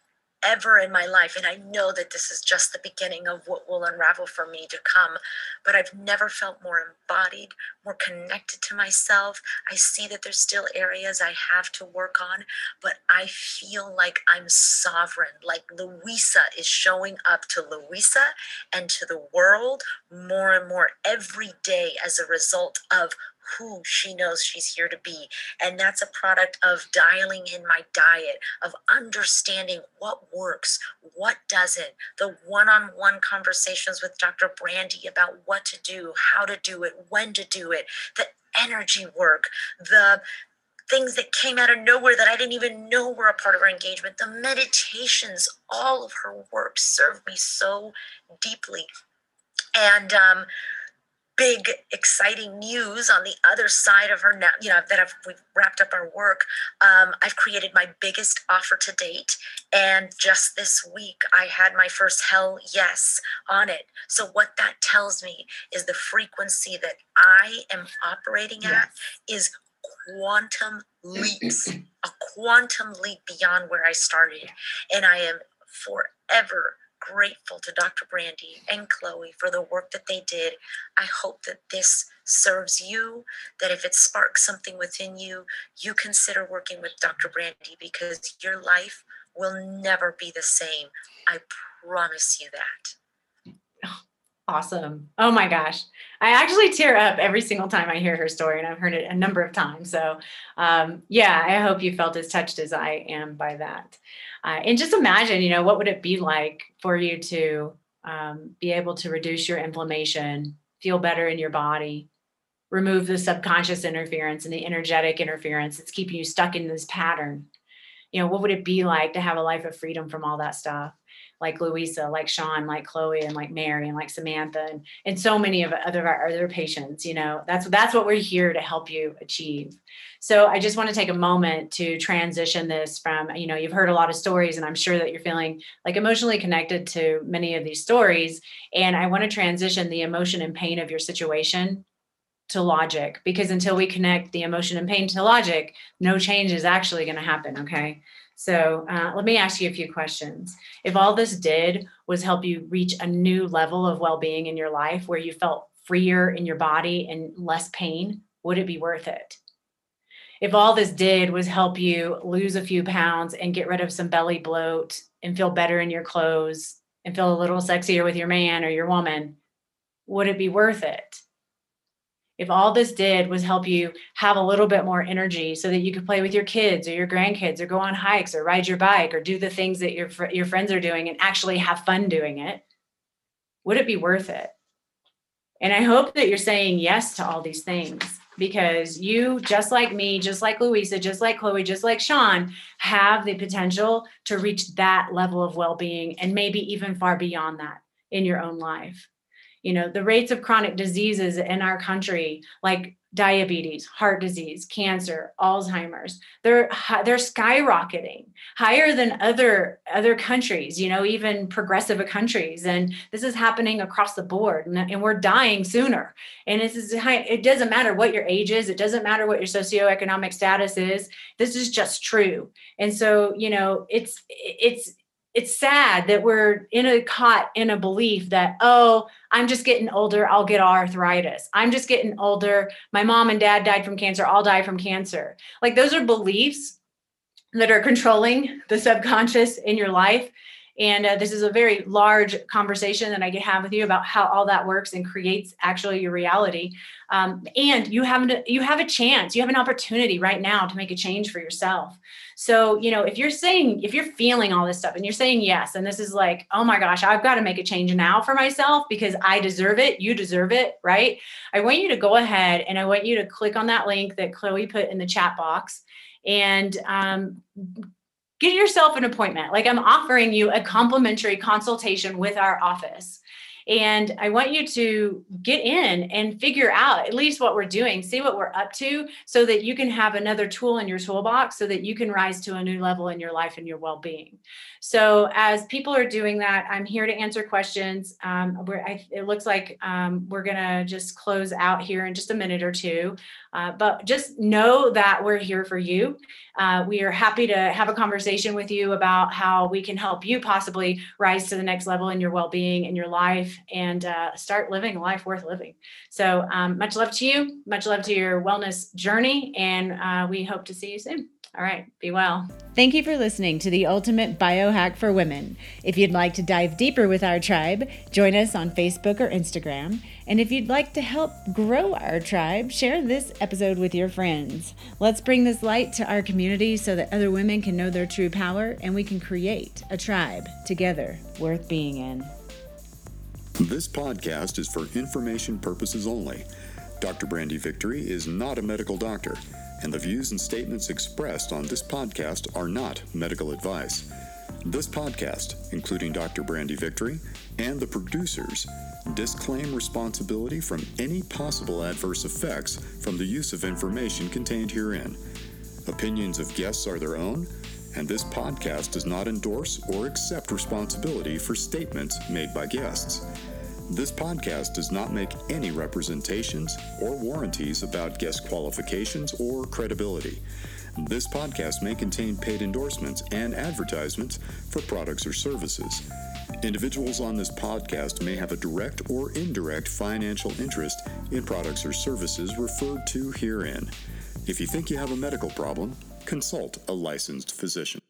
ever in my life. And I know that this is just the beginning of what will unravel for me to come. But I've never felt more embodied, more connected to myself. I see that there's still areas I have to work on, but I feel like I'm sovereign. Like Louisa is showing up to Louisa and to the world more and more every day as a result of who she knows she's here to be. And that's a product of dialing in my diet, of understanding what works, what doesn't, the one on one conversations with Dr. Brandy about what to do, how to do it, when to do it, the energy work, the things that came out of nowhere that I didn't even know were a part of her engagement, the meditations, all of her work served me so deeply. And um, big exciting news on the other side of her now you know that I've, we've wrapped up our work. Um, i've created my biggest offer to date and just this week i had my first hell yes on it. So what that tells me is the frequency that i am operating yes. at is quantum leaps a quantum leap beyond where i started. And i am forever grateful to Dr. Brandy and Chloe for the work that they did. I hope that this serves you, that if it sparks something within you, you consider working with Dr. Brandy because your life will never be the same. I promise you that. Awesome. Oh my gosh. I actually tear up every single time I hear her story, and I've heard it a number of times. So, um, yeah, I hope you felt as touched as I am by that. Uh, and just imagine, you know, what would it be like for you to um, be able to reduce your inflammation, feel better in your body, remove the subconscious interference and the energetic interference that's keeping you stuck in this pattern? You know, what would it be like to have a life of freedom from all that stuff? Like Louisa, like Sean, like Chloe, and like Mary, and like Samantha, and, and so many of other our other patients. You know, that's that's what we're here to help you achieve. So I just want to take a moment to transition this from, you know, you've heard a lot of stories, and I'm sure that you're feeling like emotionally connected to many of these stories. And I want to transition the emotion and pain of your situation to logic because until we connect the emotion and pain to logic, no change is actually going to happen. Okay. So uh, let me ask you a few questions. If all this did was help you reach a new level of well being in your life where you felt freer in your body and less pain, would it be worth it? If all this did was help you lose a few pounds and get rid of some belly bloat and feel better in your clothes and feel a little sexier with your man or your woman, would it be worth it? If all this did was help you have a little bit more energy so that you could play with your kids or your grandkids or go on hikes or ride your bike or do the things that your your friends are doing and actually have fun doing it would it be worth it? And i hope that you're saying yes to all these things because you just like me just like louisa just like chloe just like sean have the potential to reach that level of well-being and maybe even far beyond that in your own life you know the rates of chronic diseases in our country like diabetes heart disease cancer alzheimer's they're they're skyrocketing higher than other other countries you know even progressive countries. And this is happening across the board and, and we're dying sooner. And this is it doesn't matter what your age is it doesn't matter what your socioeconomic status is this is just true. And so you know it's it's it's sad that we're in a caught in a belief that oh i'm just getting older i'll get arthritis. I'm just getting older. My mom and dad died from cancer i'll die from cancer. Like those are beliefs that are controlling the subconscious in your life And uh, this is a very large conversation that I can have with you about how all that works and creates actually your reality. Um, and you have you have a chance, you have an opportunity right now to make a change for yourself. So you know if you're saying if you're feeling all this stuff and you're saying yes, and this is like oh my gosh, I've got to make a change now for myself because I deserve it, you deserve it, right? I want you to go ahead and I want you to click on that link that Chloe put in the chat box and um, get yourself an appointment. Like I'm offering you a complimentary consultation with our office. And I want you to get in and figure out at least what we're doing, see what we're up to, so that you can have another tool in your toolbox so that you can rise to a new level in your life and your well being. So, as people are doing that, I'm here to answer questions. Um, I, it looks like um, we're going to just close out here in just a minute or two. Uh, but just know that we're here for you. Uh, we are happy to have a conversation with you about how we can help you possibly rise to the next level in your well being in your life and uh, start living a life worth living. So, um, much love to you. Much love to your wellness journey. And uh, we hope to see you soon. All right, be well. Thank you for listening to the Ultimate Biohack for Women. If you'd like to dive deeper with our tribe, join us on Facebook or Instagram. And if you'd like to help grow our tribe, share this episode with your friends. Let's bring this light to our community so that other women can know their true power and we can create a tribe together worth being in. This podcast is for information purposes only. Dr. Brandy Victory is not a medical doctor and the views and statements expressed on this podcast are not medical advice. This podcast, including Dr. Brandy Victory and the producers, disclaim responsibility from any possible adverse effects from the use of information contained herein. Opinions of guests are their own, and this podcast does not endorse or accept responsibility for statements made by guests. This podcast does not make any representations or warranties about guest qualifications or credibility. This podcast may contain paid endorsements and advertisements for products or services. Individuals on this podcast may have a direct or indirect financial interest in products or services referred to herein. If you think you have a medical problem, consult a licensed physician.